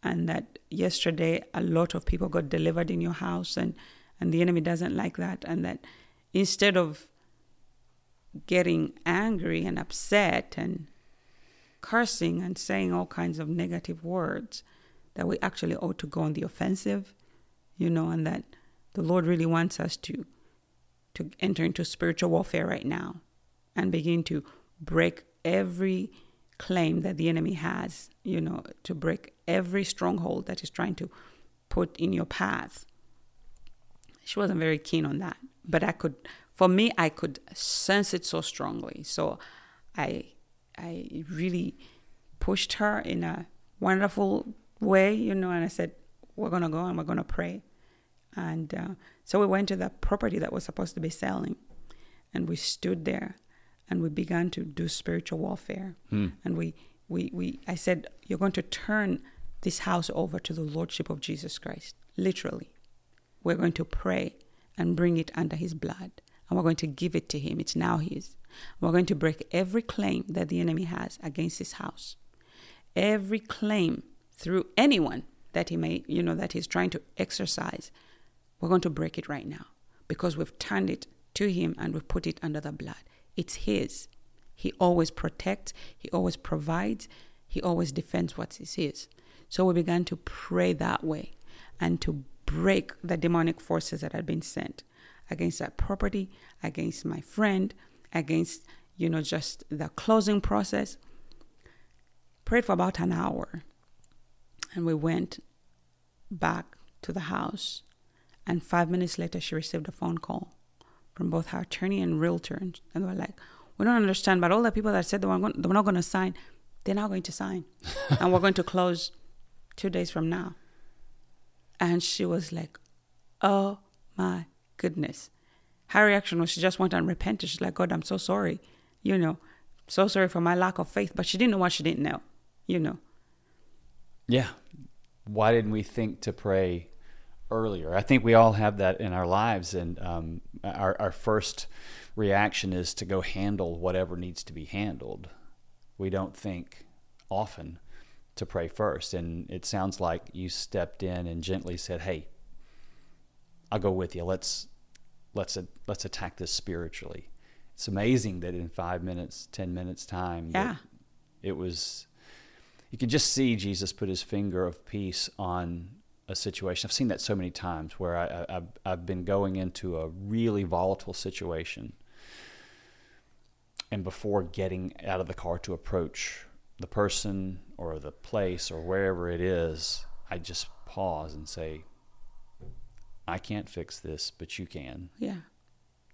and that yesterday a lot of people got delivered in your house and and the enemy doesn't like that and that instead of getting angry and upset and cursing and saying all kinds of negative words that we actually ought to go on the offensive you know and that the lord really wants us to to enter into spiritual warfare right now and begin to break every claim that the enemy has, you know, to break every stronghold that is trying to put in your path. She wasn't very keen on that, but I could, for me, I could sense it so strongly. So I, I really pushed her in a wonderful way, you know, and I said, we're going to go and we're going to pray. And uh, so we went to the property that was supposed to be selling and we stood there and we began to do spiritual warfare. Hmm. And we, we, we, I said, you're going to turn this house over to the Lordship of Jesus Christ, literally. We're going to pray and bring it under his blood. And we're going to give it to him. It's now his. We're going to break every claim that the enemy has against his house. Every claim through anyone that he may, you know, that he's trying to exercise. We're going to break it right now because we've turned it to him and we've put it under the blood. It's His. He always protects, He always provides, He always defends what is His. So we began to pray that way and to break the demonic forces that had been sent against that property, against my friend, against, you know, just the closing process. Prayed for about an hour. And we went back to the house. And five minutes later, she received a phone call from both her attorney and realtor, and, they were like, "We don't understand." But all the people that said they were, going, they were not going to sign, they're now going to sign, [laughs] and we're going to close two days from now. And she was like, "Oh my goodness!" Her reaction was she just went and repented. She's like, "God, I'm so sorry," you know, so sorry for my lack of faith. But she didn't know what she didn't know, you know. Yeah. Why didn't we think to pray earlier. I think we all have that in our lives, and um, our, our first reaction is to go handle whatever needs to be handled. We don't think often to pray first. And it sounds like you stepped in and gently said, "Hey, I'll go with you. Let's let's let's attack this spiritually." It's amazing that in five minutes, ten minutes time, yeah, it was. You could just see Jesus put his finger of peace on a situation. I've seen that so many times where I, have I've been going into a really volatile situation, and before getting out of the car to approach the person or the place or wherever it is, I just pause and say, I can't fix this, but you can. Yeah.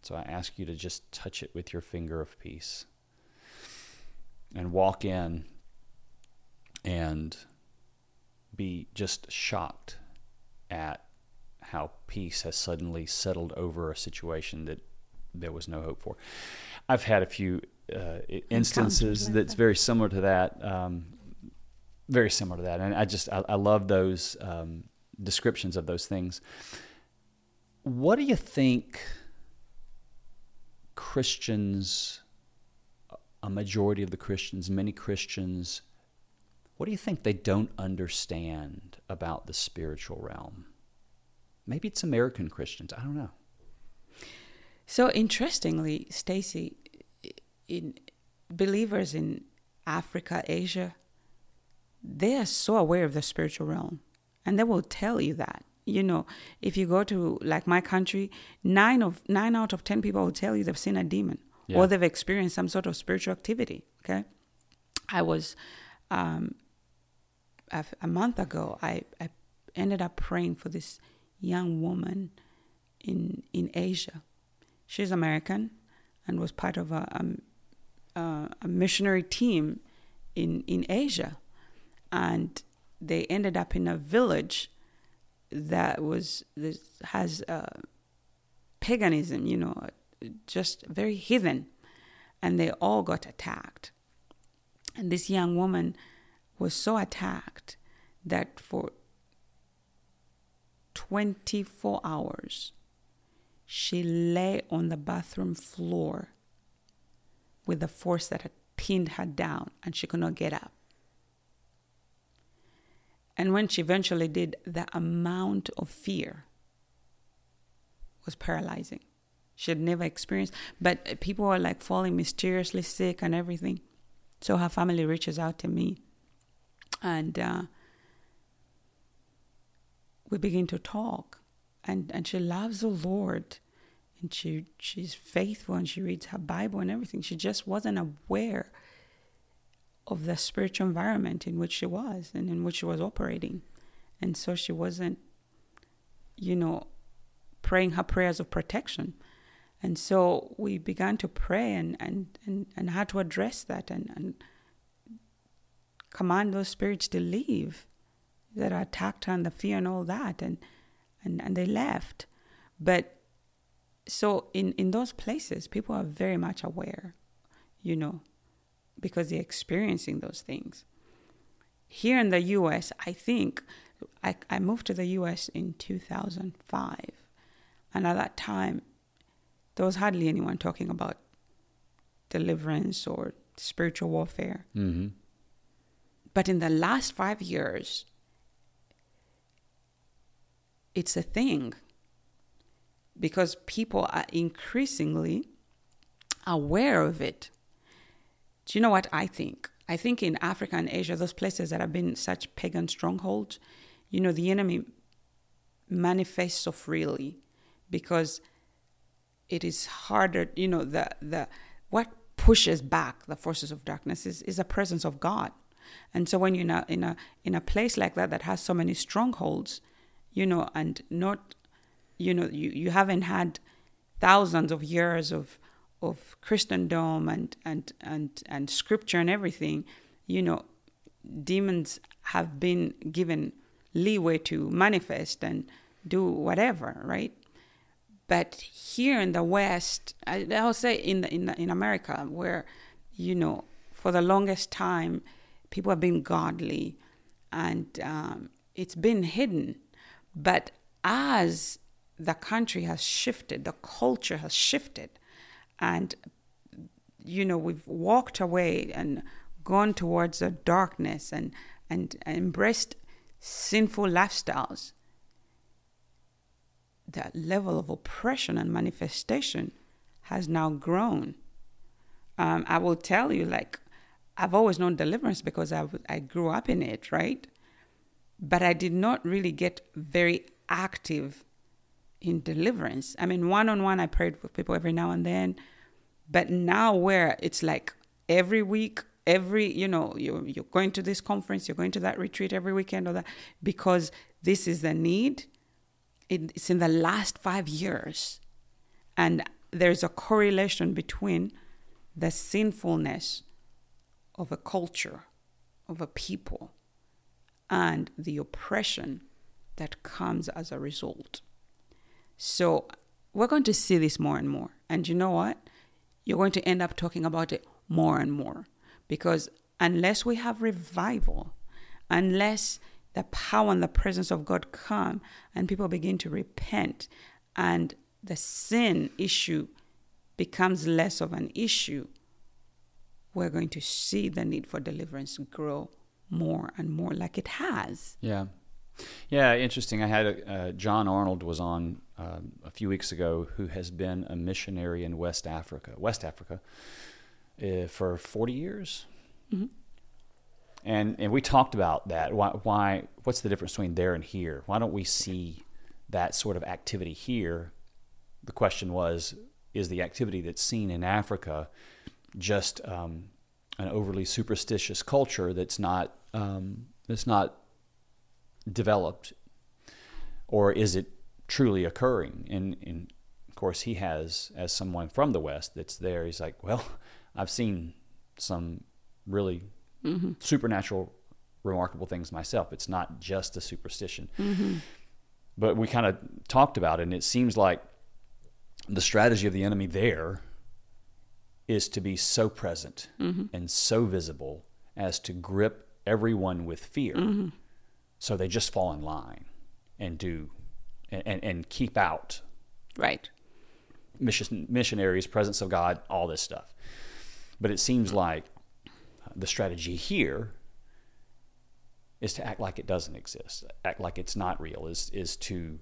So I ask you to just touch it with your finger of peace and walk in and be just shocked at how peace has suddenly settled over a situation that there was no hope for. I've had a few uh, instances that's very similar to that, um, very similar to that, and I just I, I love those um, descriptions of those things. What do you think Christians, a majority of the Christians, many Christians, what do you think they don't understand about the spiritual realm? Maybe it's American Christians. I don't know. So interestingly, Stacy, in believers in Africa, Asia, they are so aware of the spiritual realm, and they will tell you that. You know, if you go to like my country, nine of nine out of ten people will tell you they've seen a demon yeah. or they've experienced some sort of spiritual activity. Okay, I was um, a, a month ago, I, I ended up praying for this young woman in in Asia. She's American and was part of a, a, a missionary team in in Asia, and they ended up in a village that was this has uh, paganism, you know, just very heathen, and they all got attacked. And this young woman was so attacked that for 24 hours she lay on the bathroom floor with the force that had pinned her down and she could not get up. And when she eventually did, the amount of fear was paralyzing. She had never experienced, but people were like falling mysteriously sick and everything. So her family reaches out to me, and uh, we begin to talk. And, and she loves the Lord, and she she's faithful, and she reads her Bible and everything. She just wasn't aware of the spiritual environment in which she was and in which she was operating, and so she wasn't, you know, praying her prayers of protection. And so we began to pray and, and, and, and how to address that and, and command those spirits to leave that attacked her and the fear and all that. And, and, and they left. But so in, in those places, people are very much aware, you know, because they're experiencing those things. Here in the US, I think I, I moved to the US in 2005. And at that time, there was hardly anyone talking about deliverance or spiritual warfare. Mm-hmm. But in the last five years, it's a thing because people are increasingly aware of it. Do you know what I think? I think in Africa and Asia, those places that have been such pagan strongholds, you know, the enemy manifests so freely because it is harder you know the the what pushes back the forces of darkness is, is the presence of god and so when you're in a, in a in a place like that that has so many strongholds you know and not you know you, you haven't had thousands of years of of christendom and and and and scripture and everything you know demons have been given leeway to manifest and do whatever right but here in the West, I, will say in the, in the, in America, where you know for the longest time people have been godly, and um, it's been hidden. But as the country has shifted, the culture has shifted, and you know we've walked away and gone towards the darkness and and, and embraced sinful lifestyles that level of oppression and manifestation has now grown. Um, I will tell you, like, I've always known deliverance because I, I grew up in it, right? But I did not really get very active in deliverance. I mean, one on one, I prayed with people every now and then. But now, where it's like every week, every, you know, you're, you're going to this conference, you're going to that retreat every weekend or that, because this is the need it's in the last five years. And there's a correlation between the sinfulness of a culture, of a people, and the oppression that comes as a result. So we're going to see this more and more. And you know what? You're going to end up talking about it more and more because unless we have revival, unless the power and the presence of God come and people begin to repent and the sin issue becomes less of an issue, we're going to see the need for deliverance grow more and more like it has. Yeah. Yeah, interesting. I had a, uh, John Arnold was on uh, a few weeks ago, who has been a missionary in West Africa, West Africa, uh, for forty years. Mm-hmm and and we talked about that. Why, why? What's the difference between there and here? Why don't we see that sort of activity here? The question was: Is the activity that's seen in Africa just um, an overly superstitious culture that's not um, that's not developed, or is it truly occurring? And, and of course, he has, as someone from the West that's there, he's like, well, [laughs] I've seen some really mm-hmm. supernatural, remarkable things myself. It's not just a superstition. Mm-hmm. But we kind of talked about it, and it seems like the strategy of the enemy there is to be so present and so visible as to grip everyone with fear. So they just fall in line and do and, and keep out Right. mission, missionaries, presence of God, all this stuff. But it seems like the strategy here is to act like it doesn't exist, act like it's not real, is is to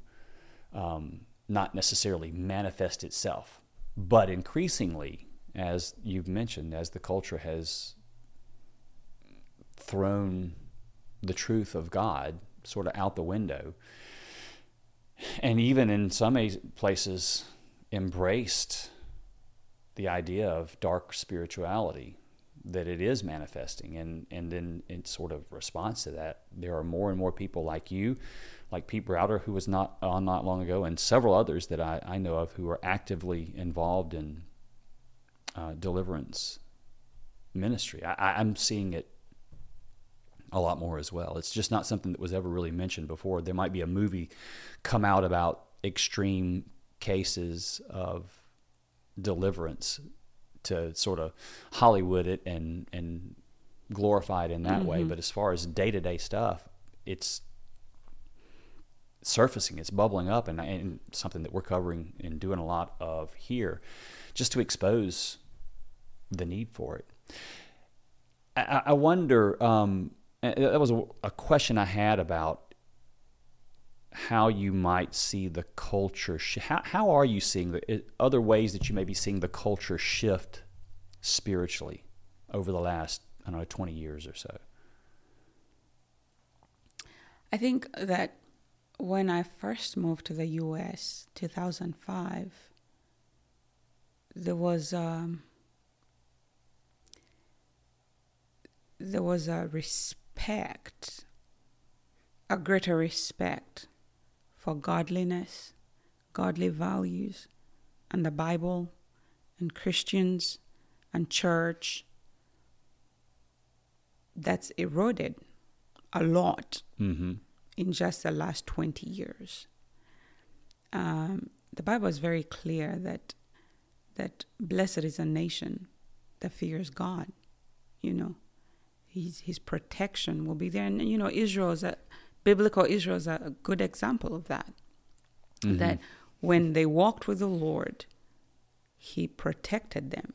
um, not necessarily manifest itself, but increasingly, as you've mentioned, as the culture has thrown the truth of God sort of out the window, and even in some places embraced the idea of dark spirituality that it is manifesting. And and then in sort of response to that there are more and more people like you like Pete Browder who was not on not long ago and several others that I, I know of who are actively involved in uh, deliverance ministry. I, I'm seeing it a lot more as well. It's just not something that was ever really mentioned before. There might be a movie come out about extreme cases of deliverance to sort of Hollywood it and and glorify it in that way. But as far as day to day stuff, it's surfacing, it's bubbling up, and, and something that we're covering and doing a lot of here, just to expose the need for it. I, I wonder. Um, that was a, a question I had about how you might see the culture. How how are you seeing the other ways that you may be seeing the culture shift spiritually over the last I don't know twenty years or so? I think that when I first moved to the US, 2005, there was um, there was a respect, a greater respect for godliness, godly values, and the Bible, and Christians, and church. That's eroded a lot Mm-hmm. in just the last 20 years. Um, the Bible is very clear that that blessed is a nation that fears God. You know, his his protection will be there, and you know, Israel is a biblical Israel is a good example of that. That when they walked with the Lord, He protected them.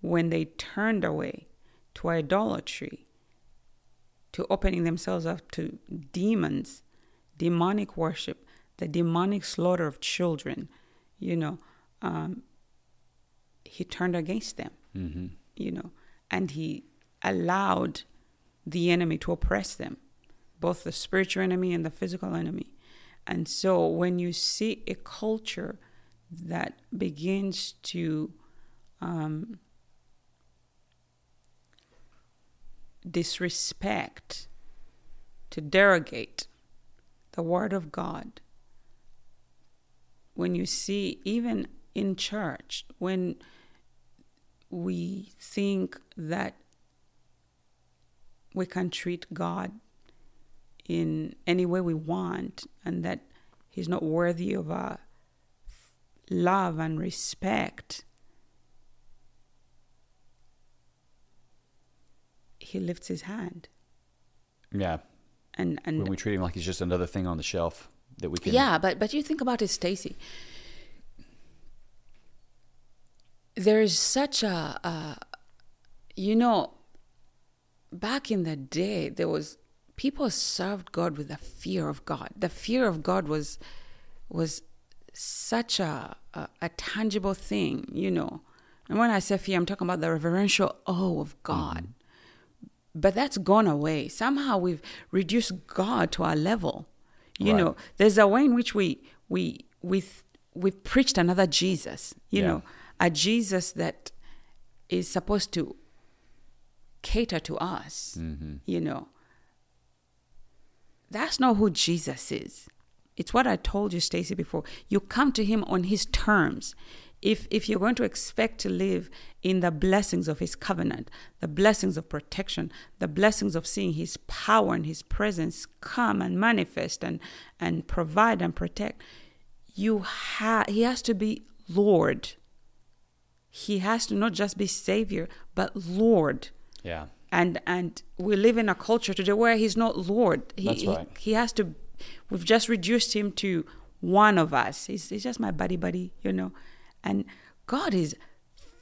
When they turned away to idolatry, to opening themselves up to demons, demonic worship, the demonic slaughter of children, you know, um, he turned against them, Mm-hmm. you know, and he allowed the enemy to oppress them, both the spiritual enemy and the physical enemy. And so when you see a culture that begins to um, disrespect, to derogate the Word of God, when you see, even in church, when we think that we can treat God in any way we want and that He's not worthy of our love and respect, He lifts His hand. Yeah, And, and when we treat him like he's just another thing on the shelf that we can. Yeah, but but you think about it, Stacy. There is such a, a, you know, back in the day, there was people served God with the fear of God. The fear of God was was such a a, a tangible thing, you know. And when I say fear, I'm talking about the reverential awe of God. Mm-hmm. But that's gone away. Somehow we've reduced God to our level. You Right. know, there's a way in which we we we we've preached another Jesus. You Yeah. know, a Jesus that is supposed to cater to us. Mm-hmm. You know, that's not who Jesus is. It's what I told you, Stacy, before. You come to him on his terms. If if you're going to expect to live in the blessings of his covenant, the blessings of protection, the blessings of seeing his power and his presence come and manifest and and provide and protect, you ha- he has to be Lord. he has to not just be savior but lord Yeah. and and we live in a culture today where he's not lord. He, That's he- right. he, has to we've just reduced him to one of us. He's, he's just my buddy buddy you know. And god is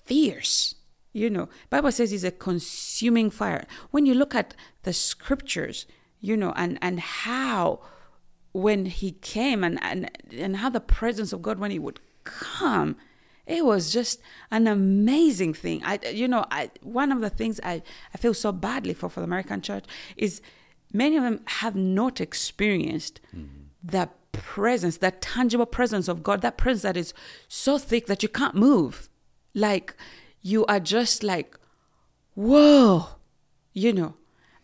fierce you know. Bible says he's a consuming fire. When you look at the scriptures you know and and how when he came and and, and how the presence of god when he would come it was just an amazing thing. I you know i one of the things i i feel so badly for for the american church is many of them have not experienced mm-hmm. the presence that tangible presence of god that presence that is so thick that you can't move. Like you are just like whoa you know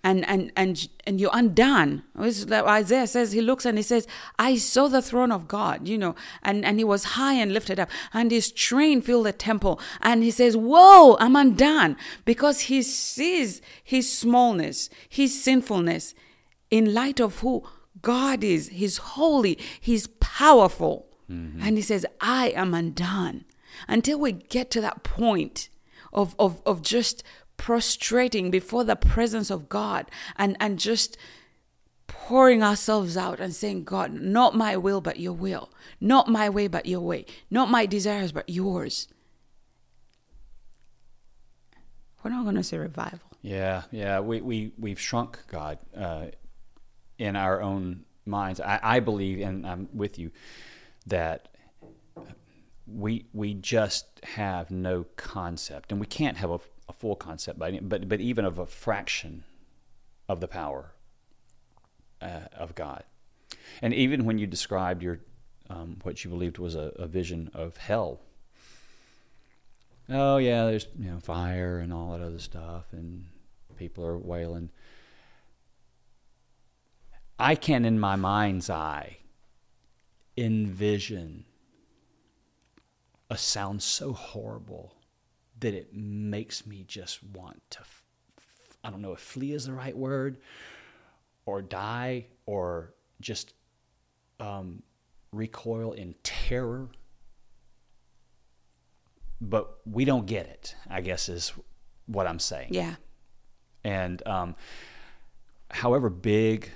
and and and and you're undone. It's like isaiah says he looks and he says i saw the throne of god you know and and he was high and lifted up. And his train filled the temple. And he says whoa i'm undone. Because he sees his smallness his sinfulness in light of who god is. He's holy. He's powerful. Mm-hmm. And he says i am undone. Until we get to that point of, of, of just prostrating before the presence of God and, and just pouring ourselves out and saying, God, not my will, but your will. Not my way, but your way. Not my desires, but yours. We're not going to say revival. Yeah, yeah. We we we've shrunk God uh, in our own minds. I, I believe, and I'm with you, that we we just have no concept, and we can't have a, a full concept, any- but but even of a fraction of the power uh, of God. And even when you described your um, what you believed was a, a vision of hell. Oh yeah, there's you know fire and all that other stuff, and people are wailing. I can, in my mind's eye, envision a sound so horrible that it makes me just want to. f- f- I don't know if flee is the right word, or die, or just um, recoil in terror but we don't get it. I guess is what I'm saying. Yeah. And um, however big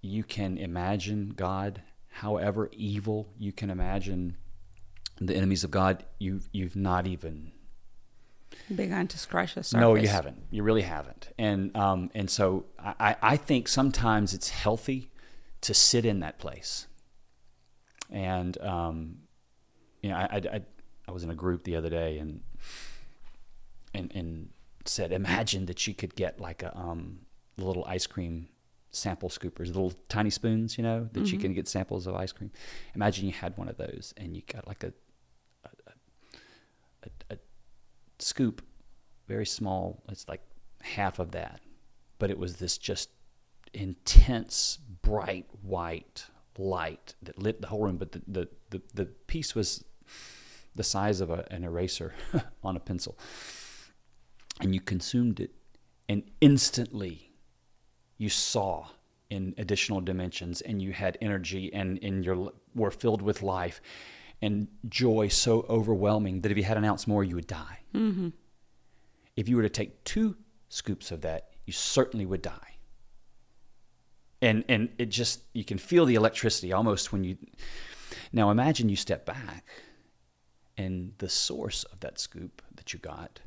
you can imagine God, however evil you can imagine the enemies of God, you you've not even Began to scratch the surface. no, you haven't. You really haven't. And um, and so I, I think sometimes it's healthy to sit in that place. And um, you know, I, I, I, was in a group the other day and and and said, imagine that you could get like a um, little ice cream sample scoopers, little tiny spoons, you know, that you can get samples of ice cream. Imagine you had one of those and you got like a a, a scoop, very small. It's like half of that, but it was this just intense, bright white light that lit the whole room. But the the the, the piece was the size of a, an eraser [laughs] on a pencil, and you consumed it, and instantly you saw in additional dimensions and you had energy and, and you were filled with life and joy so overwhelming that if you had an ounce more you would die Mm-hmm. if you were to take two scoops of that you certainly would die and and it just you can feel the electricity almost when you now imagine you step back and the source of that scoop that you got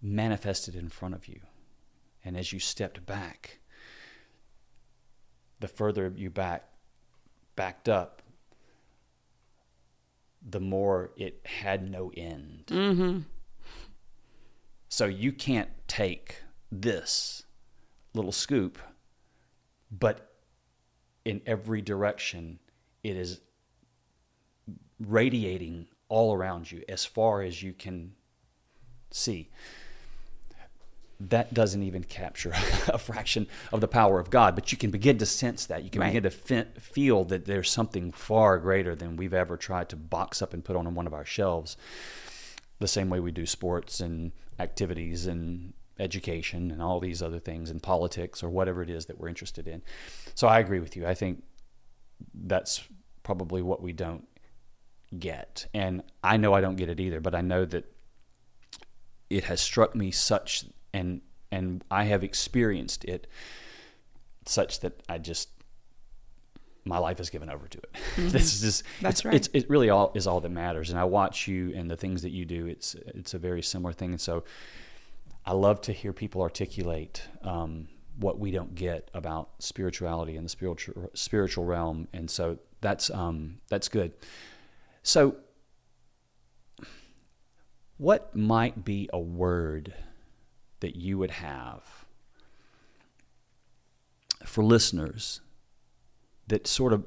manifested in front of you and as you stepped back the further you back backed up the more it had no end Mm-hmm. so you can't take this little scoop, but in every direction, it is radiating all around you as far as you can see. That doesn't even capture [laughs] a fraction of the power of God, but you can begin to sense that. You can Right. begin to fe- feel that there's something far greater than we've ever tried to box up and put on one of our shelves the same way we do sports and activities and education and all these other things and politics or whatever it is that we're interested in. So I agree with you. I think that's probably what we don't get. And I know I don't get it either, but I know that it has struck me such and and I have experienced it such that I just my life is given over to it. [laughs] Mm-hmm. this is just That's it's, right. it's it really all is all that matters. And I watch you and the things that you do. It's it's a very similar thing. And so I love to hear people articulate um, what we don't get about spirituality and the spiritual spiritual realm. And so that's um, that's good. So what might be a word that you would have for listeners that sort of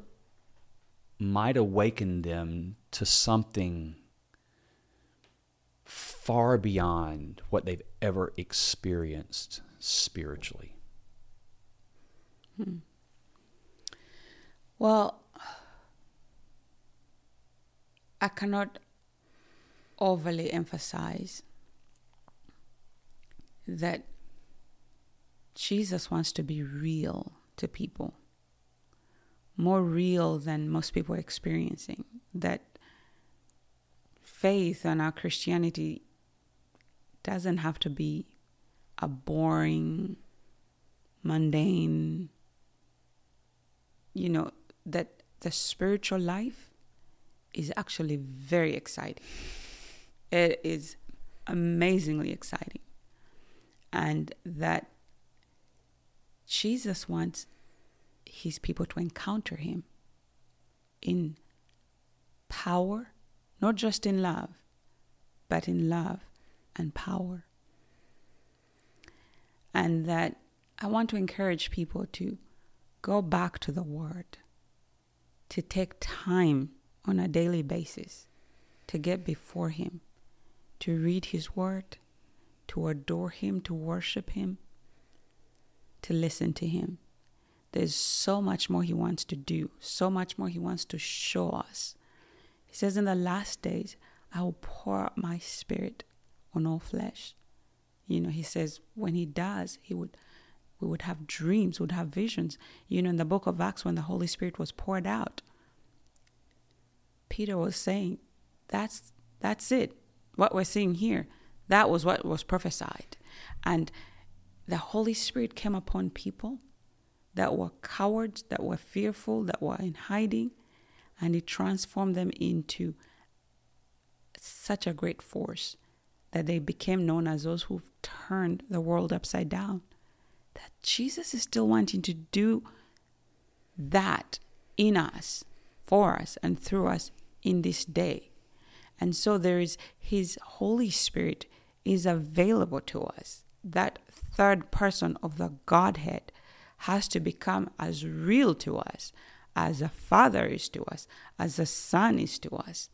might awaken them to something far beyond what they've ever experienced spiritually? Hmm. Well, I cannot overly emphasize that Jesus wants to be real to people, more real than most people are experiencing. That faith and our Christianity doesn't have to be a boring, mundane, you know, that the spiritual life is actually very exciting. It is amazingly exciting. And that Jesus wants his people to encounter him in power, not just in love, but in love and power. And that I want to encourage people to go back to the Word, to take time on a daily basis to get before Him, to read His Word, to adore Him, to worship Him, to listen to Him. There's so much more He wants to do, so much more He wants to show us. He says, In the last days, I will pour out my Spirit on all flesh. You know, He says, when He does, He would. We would have dreams, would have visions. You know, in the book of Acts, when the Holy Spirit was poured out, Peter was saying, "That's that's it. What we're seeing here, that was what was prophesied." And the Holy Spirit came upon people that were cowards, that were fearful, that were in hiding, and it transformed them into such a great force that they became known as those who've turned the world upside down. That Jesus is still wanting to do that in us, for us, and through us in this day. And so there is His Holy Spirit is available to us. That third person of the Godhead has to become as real to us as a father is to us, as a son is to us.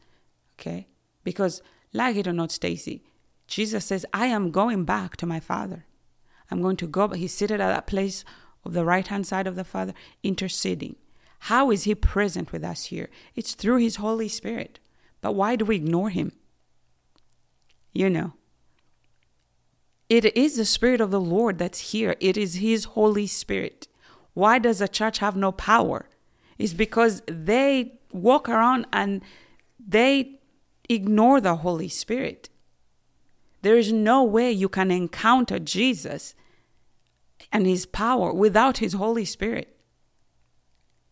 Okay? Because, like it or not, Stacy, Jesus says, I am going back to my father. I'm going to go, but he's seated at that place of the right hand side of the Father, interceding. How is he present with us here? It's through his Holy Spirit. But why do we ignore him? You know, it is the Spirit of the Lord that's here, it is his Holy Spirit. Why does the church have no power? It's because they walk around and they ignore the Holy Spirit. There is no way you can encounter Jesus and his power without his Holy Spirit.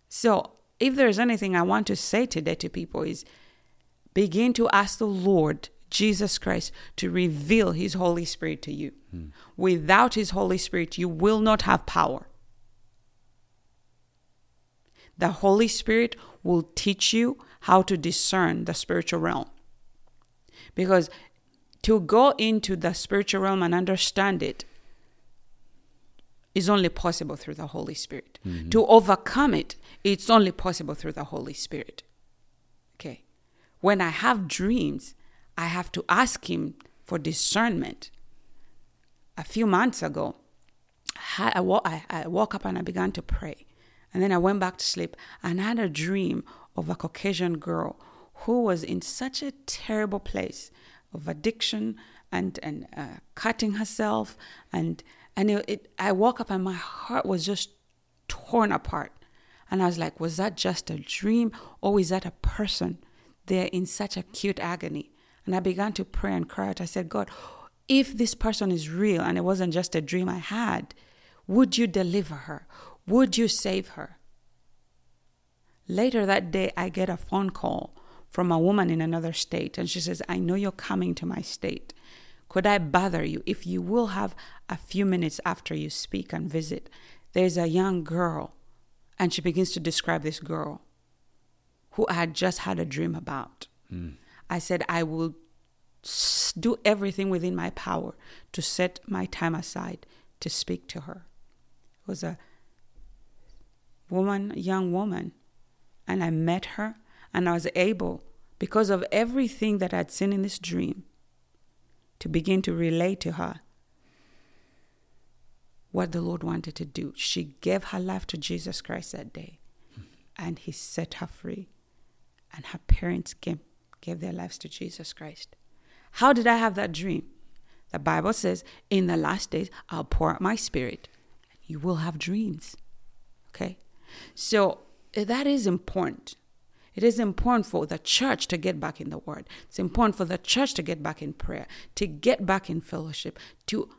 So, if there's anything I want to say today to people is begin to ask the Lord Jesus Christ to reveal his Holy Spirit to you. Hmm. Without his Holy Spirit, you will not have power. The Holy Spirit will teach you how to discern the spiritual realm. Because to go into the spiritual realm and understand it is only possible through the Holy Spirit. Mm-hmm. To overcome it, it's only possible through the Holy Spirit. Okay. When I have dreams, I have to ask Him for discernment. A few months ago, I, woke up and I began to pray. And then I went back to sleep and I had a dream of a Caucasian girl who was in such a terrible place of addiction and and uh, cutting herself and and it, it, I woke up and my heart was just torn apart and I was like was that just a dream or is that a person they're in such acute agony. And I began to pray and cry out. I said, God, if this person is real and it wasn't just a dream I had, would you deliver her? Would you save her? Later that day, I get a phone call from a woman in another state, and she says, I know you're coming to my state. Could I bother you if you will have a few minutes after you speak and visit? There's a young girl, and she begins to describe this girl who I had just had a dream about. Mm. I said, I will do everything within my power to set my time aside to speak to her. It was a woman, young woman, and I met her, and I was able, because of everything that I'd seen in this dream, to begin to relate to her what the Lord wanted to do. She gave her life to Jesus Christ that day, and He set her free. And her parents gave, gave their lives to Jesus Christ. How did I have that dream? The Bible says, In the last days, I'll pour out my spirit. You will have dreams. Okay? So eh, that is important. It is important for the church to get back in the word. It's important for the church to get back in prayer, to get back in fellowship, to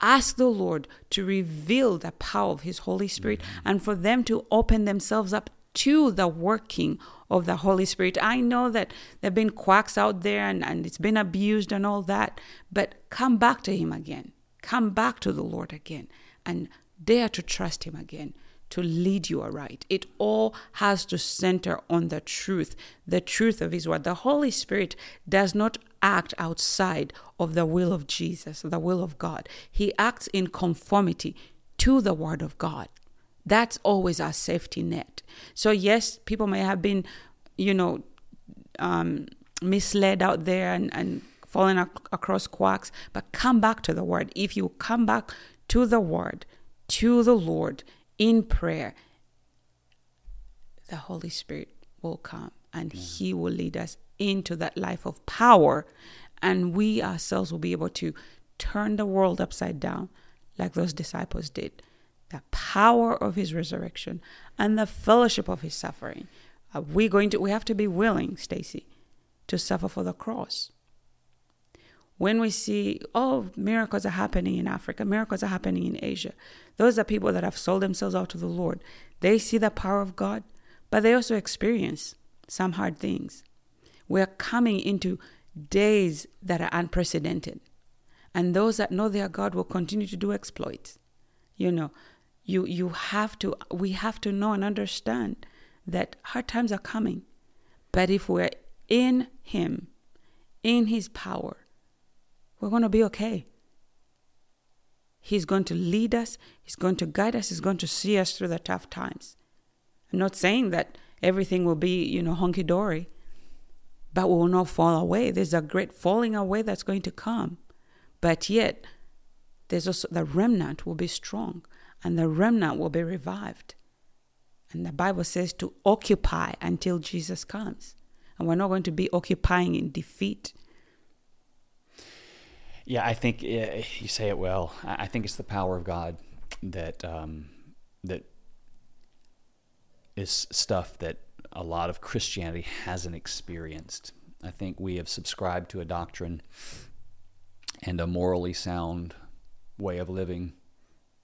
ask the Lord to reveal the power of His Holy Spirit and for them to open themselves up to the working of the Holy Spirit. I know that there have been quacks out there and, and it's been abused and all that, but come back to Him again. Come back to the Lord again and dare to trust Him again to lead you aright. It all has to center on the truth, the truth of His Word. The Holy Spirit does not act outside of the will of Jesus, the will of God. He acts in conformity to the Word of God. That's always our safety net. So, yes, people may have been, you know, um, misled out there and, and fallen ac- across quacks, but come back to the Word. If you come back to the Word, to the Lord, in prayer, the Holy Spirit will come and He will lead us into that life of power. And we ourselves will be able to turn the world upside down like those disciples did. The power of His resurrection and the fellowship of His suffering. Are we going to, we have to be willing, Stacy, to suffer for the cross when we see, oh, miracles are happening in Africa, miracles are happening in Asia, those are people that have sold themselves out to the Lord. They see the power of God, but they also experience some hard things. We're coming into days that are unprecedented. And those that know their God will continue to do exploits. You know, you you have to we have to know and understand that hard times are coming. But if we're in him, in his power, we're going to be okay. He's going to lead us, He's going to guide us, He's going to see us through the tough times. I'm not saying that everything will be, you know, hunky dory, but we will not fall away. There's a great falling away that's going to come. But yet, there's also the remnant will be strong and the remnant will be revived. And the Bible says to occupy until Jesus comes. And we're not going to be occupying in defeat. Yeah, I think uh, you say it well. I think it's the power of God that um, that is stuff that a lot of Christianity hasn't experienced. I think we have subscribed to a doctrine and a morally sound way of living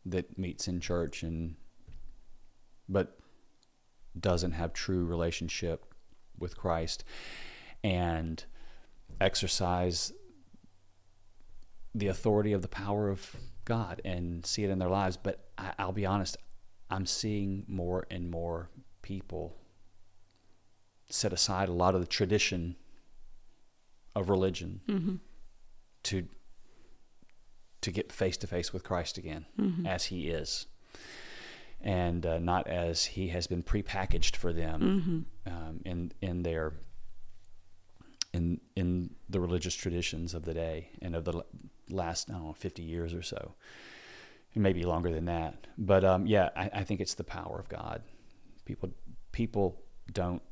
that meets in church and but doesn't have true relationship with Christ and exercise the authority of the power of God and see it in their lives. But I, will be honest, I'm seeing more and more people set aside a lot of the tradition of religion mm-hmm. to to get face to face with Christ again mm-hmm. as He is, and uh, not as He has been prepackaged for them mm-hmm. um, in in their in in the religious traditions of the day and of the last I don't know 50 years or so, And maybe longer than that. But um, yeah, I, I, think it's the power of God. People people don't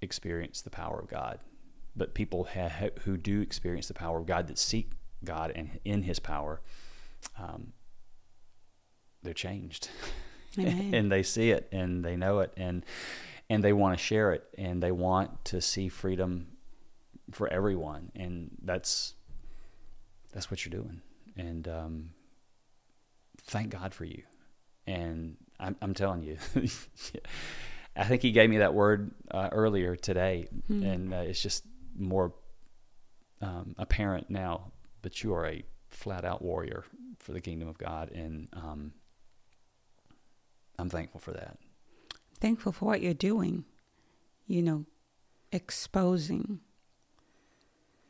experience the power of God, but people ha- who do experience the power of God that seek God and in His power, um, they're changed, [laughs] and they see it and they know it and and they want to share it and they want to see freedom for everyone. And that's that's what you're doing. And um, thank god for you. And i'm, I'm telling you [laughs] i think he gave me that word uh, earlier today. Hmm. and uh, it's just more um, apparent now but you are a flat out warrior for the kingdom of god and um, i'm thankful for that Thankful for what you're doing, you know, exposing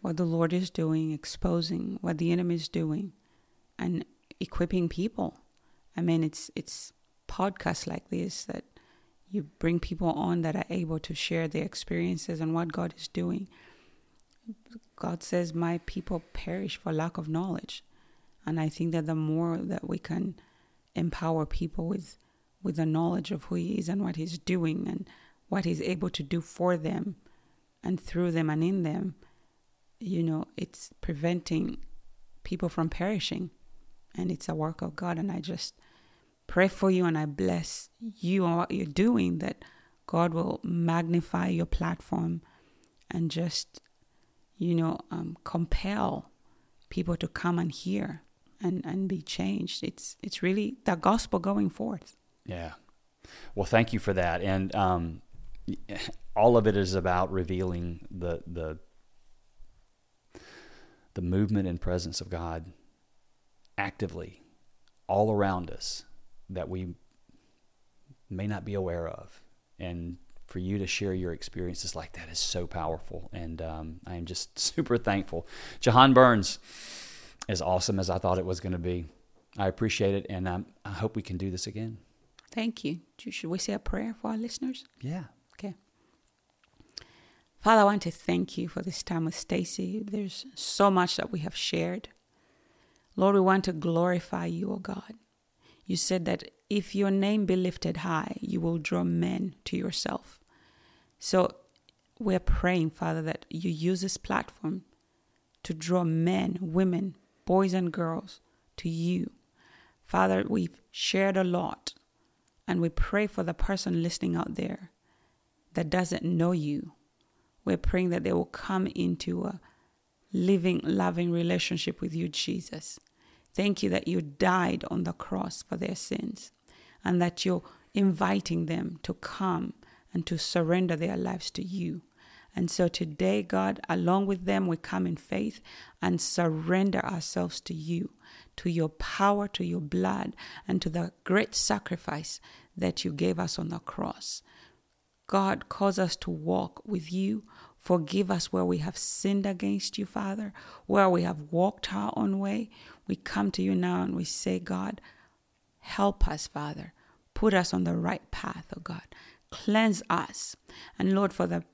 what the Lord is doing, exposing what the enemy is doing, and equipping people. I mean, it's it's podcasts like this that you bring people on that are able to share their experiences and what God is doing. God says, "My people perish for lack of knowledge," and I think that the more that we can empower people with with the knowledge of who He is and what He's doing and what He's able to do for them and through them and in them, you know, it's preventing people from perishing. And it's a work of God. And I just pray for you and I bless you and what you're doing that God will magnify your platform and just, you know, um, compel people to come and hear and, and be changed. It's it's really the gospel going forth. Yeah. Well, thank you for that. And um, all of it is about revealing the the the movement and presence of God actively all around us that we may not be aware of. And for you to share your experiences like that is so powerful. And um, I am just [laughs] super thankful. Jahan Berns, as awesome as I thought it was going to be, I appreciate it. And um, I hope we can do this again. Thank you. Should we say a prayer for our listeners? Yeah. Okay. Father, I want to thank you for this time with Stacy. There's so much that we have shared. Lord, we want to glorify you, O God. You said that if your name be lifted high, you will draw men to yourself. So we're praying, Father, that you use this platform to draw men, women, boys, and girls to you. Father, we've shared a lot, and we pray for the person listening out there that doesn't know you. We're praying that they will come into a living, loving relationship with you, Jesus. Thank you that you died on the cross for their sins and that you're inviting them to come and to surrender their lives to you. And so today, God, along with them, we come in faith and surrender ourselves to you, to your power, to your blood, and to the great sacrifice that you gave us on the cross. God, cause us to walk with you. Forgive us where we have sinned against you, Father, where we have walked our own way. We come to you now and we say, God, help us, Father. Put us on the right path, oh God. Cleanse us. And Lord, for the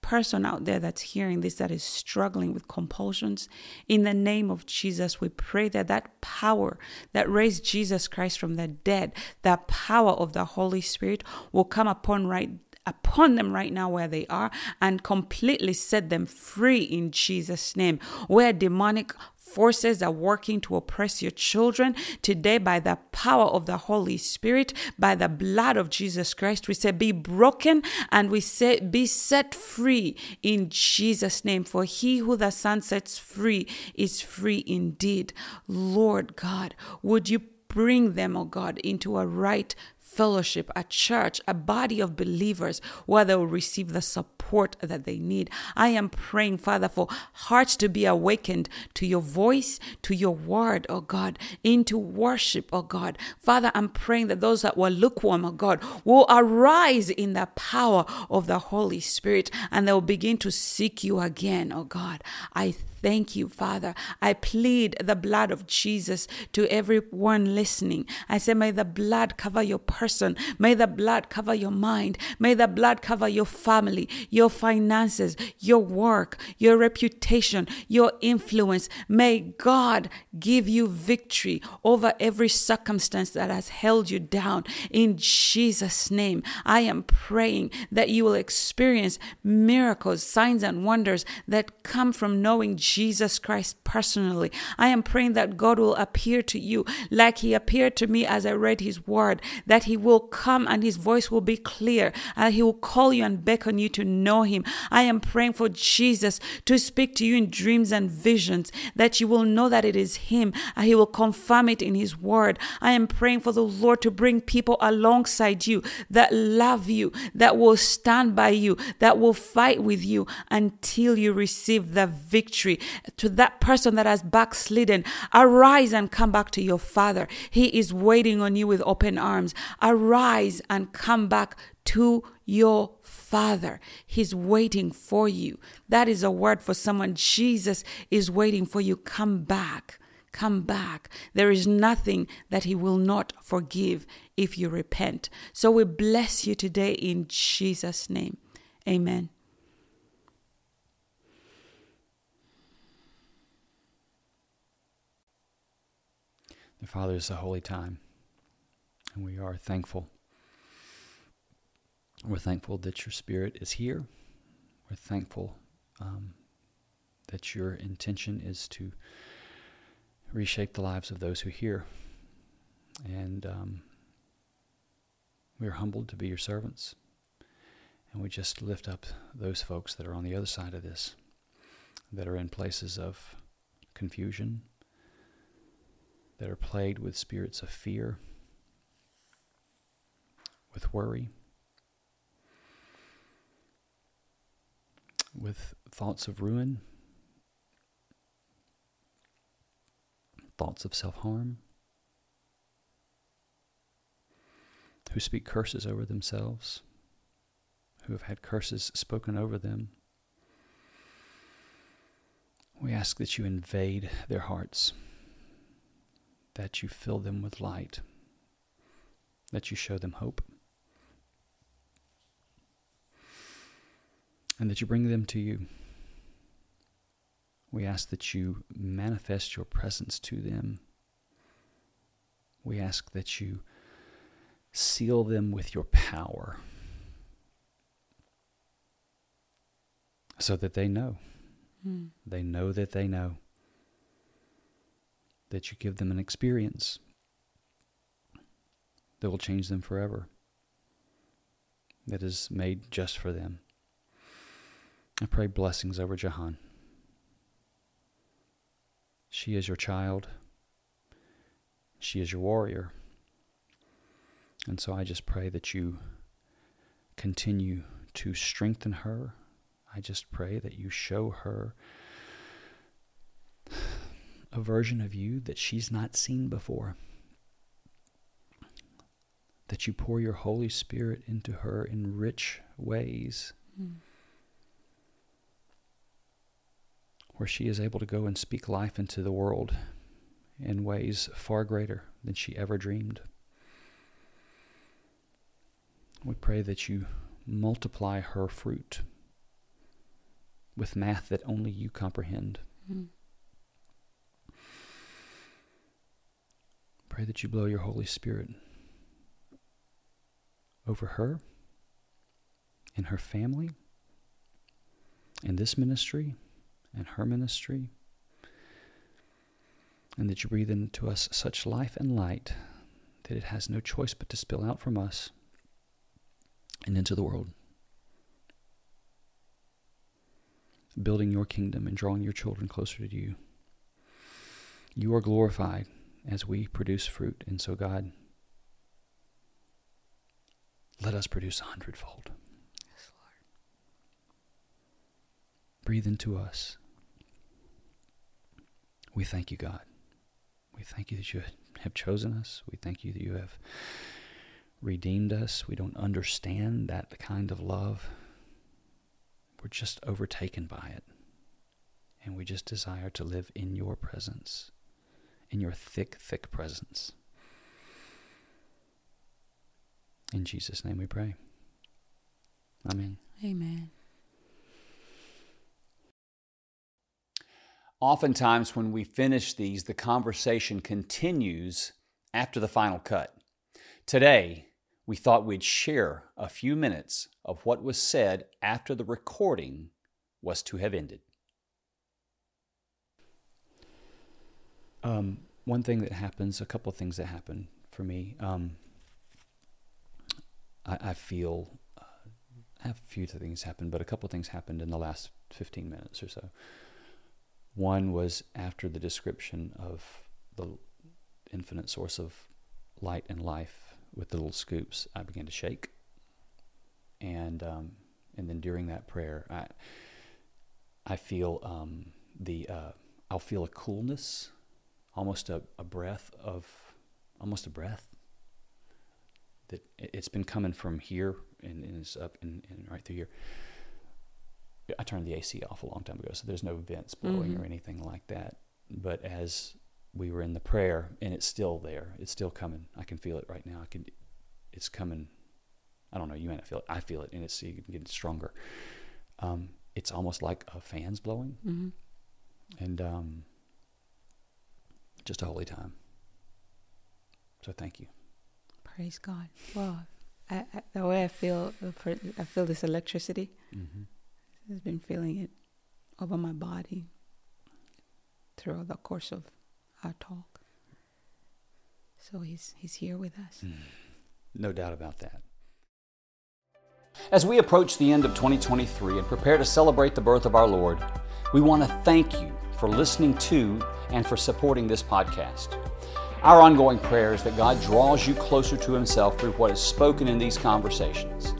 person out there that's hearing this that is struggling with compulsions, in the name of Jesus, we pray that that power that raised Jesus Christ from the dead, that power of the Holy Spirit will come upon right upon them right now where they are and completely set them free in Jesus name where demonic forces are working to oppress your children today by the power of the Holy Spirit, by the blood of Jesus Christ. We say, be broken and we say, be set free in Jesus' name. For he who the Son sets free is free indeed. Lord God, would you bring them, oh God, into a right fellowship, a church, a body of believers where they will receive the support that they need. I am praying, Father, for hearts to be awakened to your voice, to your word, oh God, into worship, oh God. Father, I'm praying that those that were lukewarm, oh God, will arise in the power of the Holy Spirit and they will begin to seek you again, oh God. I thank you, Father. I plead the blood of Jesus to everyone listening. I say, may the blood cover your person. May the blood cover your mind. May the blood cover your family, your finances, your work, your reputation, your influence. May God give you victory over every circumstance that has held you down. In Jesus' name, I am praying that you will experience miracles, signs, and wonders that come from knowing Jesus Christ personally. I am praying that God will appear to you like He appeared to me as I read His word, that He will come and His voice will be clear, and He will call you and beckon you to know Him. I am praying for Jesus to speak to you in dreams and visions, that you will know that it is Him, and He will confirm it in His Word. I am praying for the Lord to bring people alongside you that love you, that will stand by you, that will fight with you until you receive the victory. To that person that has backslidden, arise and come back to your Father. He is waiting on you with open arms. Arise and come back to your Father. He's waiting for you. That is a word for someone. Jesus is waiting for you. Come back. Come back. There is nothing that He will not forgive if you repent. So we bless you today in Jesus' name. Amen. The Father is a holy time, and we are thankful. We're thankful that your Spirit is here. We're thankful um, that your intention is to reshape the lives of those who hear. And um, we are humbled to be your servants. And we just lift up those folks that are on the other side of this, that are in places of confusion, that are plagued with spirits of fear, with worry, with thoughts of ruin, thoughts of self harm, who speak curses over themselves, who have had curses spoken over them. We ask that you invade their hearts, that you fill them with light, that you show them hope, and that you bring them to you. We ask that you manifest your presence to them. We ask that you seal them with your power so that they know. Mm. They know that they know. That you give them an experience that will change them forever, that is made just for them. I pray blessings over Jahan. She is your child. She is your warrior. And so I just pray that you continue to strengthen her. I just pray that you show her a version of you that she's not seen before. That you pour your Holy Spirit into her in rich ways. Mm. where she is able to go and speak life into the world in ways far greater than she ever dreamed. We pray that you multiply her fruit with math that only you comprehend. Mm. Pray that you blow your Holy Spirit over her, in her family, in this ministry, and her ministry, and that you breathe into us such life and light that it has no choice but to spill out from us and into the world. Building your kingdom and drawing your children closer to you. You are glorified as we produce fruit, and so, God, let us produce a hundredfold. Yes, Lord. Breathe into us we thank you, God. We thank you that you have chosen us. We thank you that you have redeemed us. We don't understand that kind of love. We're just overtaken by it. And we just desire to live in your presence, in your thick, thick presence. In Jesus' name we pray. Amen. Amen. Oftentimes, when we finish these, the conversation continues after the final cut. Today, we thought we'd share a few minutes of what was said after the recording was to have ended. Um, one thing that happens, a couple of things that happen for me. Um, I, I feel uh, I have a few things happen, but a couple of things happened in the last 15 minutes or so. One was after the description of the infinite source of light and life with the little scoops, I began to shake. And um, and then during that prayer, I I feel um, the uh, I'll feel a coolness, almost a, a breath of almost a breath that it's been coming from here and, and it's up and, and, right through here. I turned the AC off a long time ago, so there's no vents blowing mm-hmm. or anything like that. But as we were in the prayer, and it's still there, it's still coming. I can feel it right now. I can, it's coming. I don't know. You may not feel it. I feel it, and it's getting stronger. Um, it's almost like a fan's blowing, mm-hmm. and um, just a holy time. So thank you. Praise God. Well, I, I, the way I feel, I feel this electricity. Mm-hmm. I've been feeling it over my body throughout the course of our talk. So he's he's here with us. Mm. No doubt about that. As we approach the end of 2023 and prepare to celebrate the birth of our Lord, we want to thank you for listening to and for supporting this podcast. Our ongoing prayer is that God draws you closer to Himself through what is spoken in these conversations.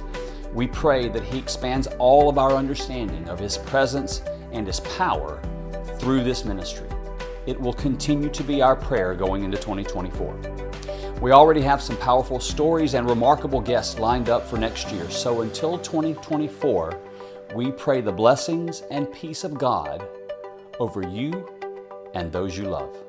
We pray that He expands all of our understanding of His presence and His power through this ministry. It will continue to be our prayer going into 2024. We already have some powerful stories and remarkable guests lined up for next year, so until 2024, we pray the blessings and peace of God over you and those you love.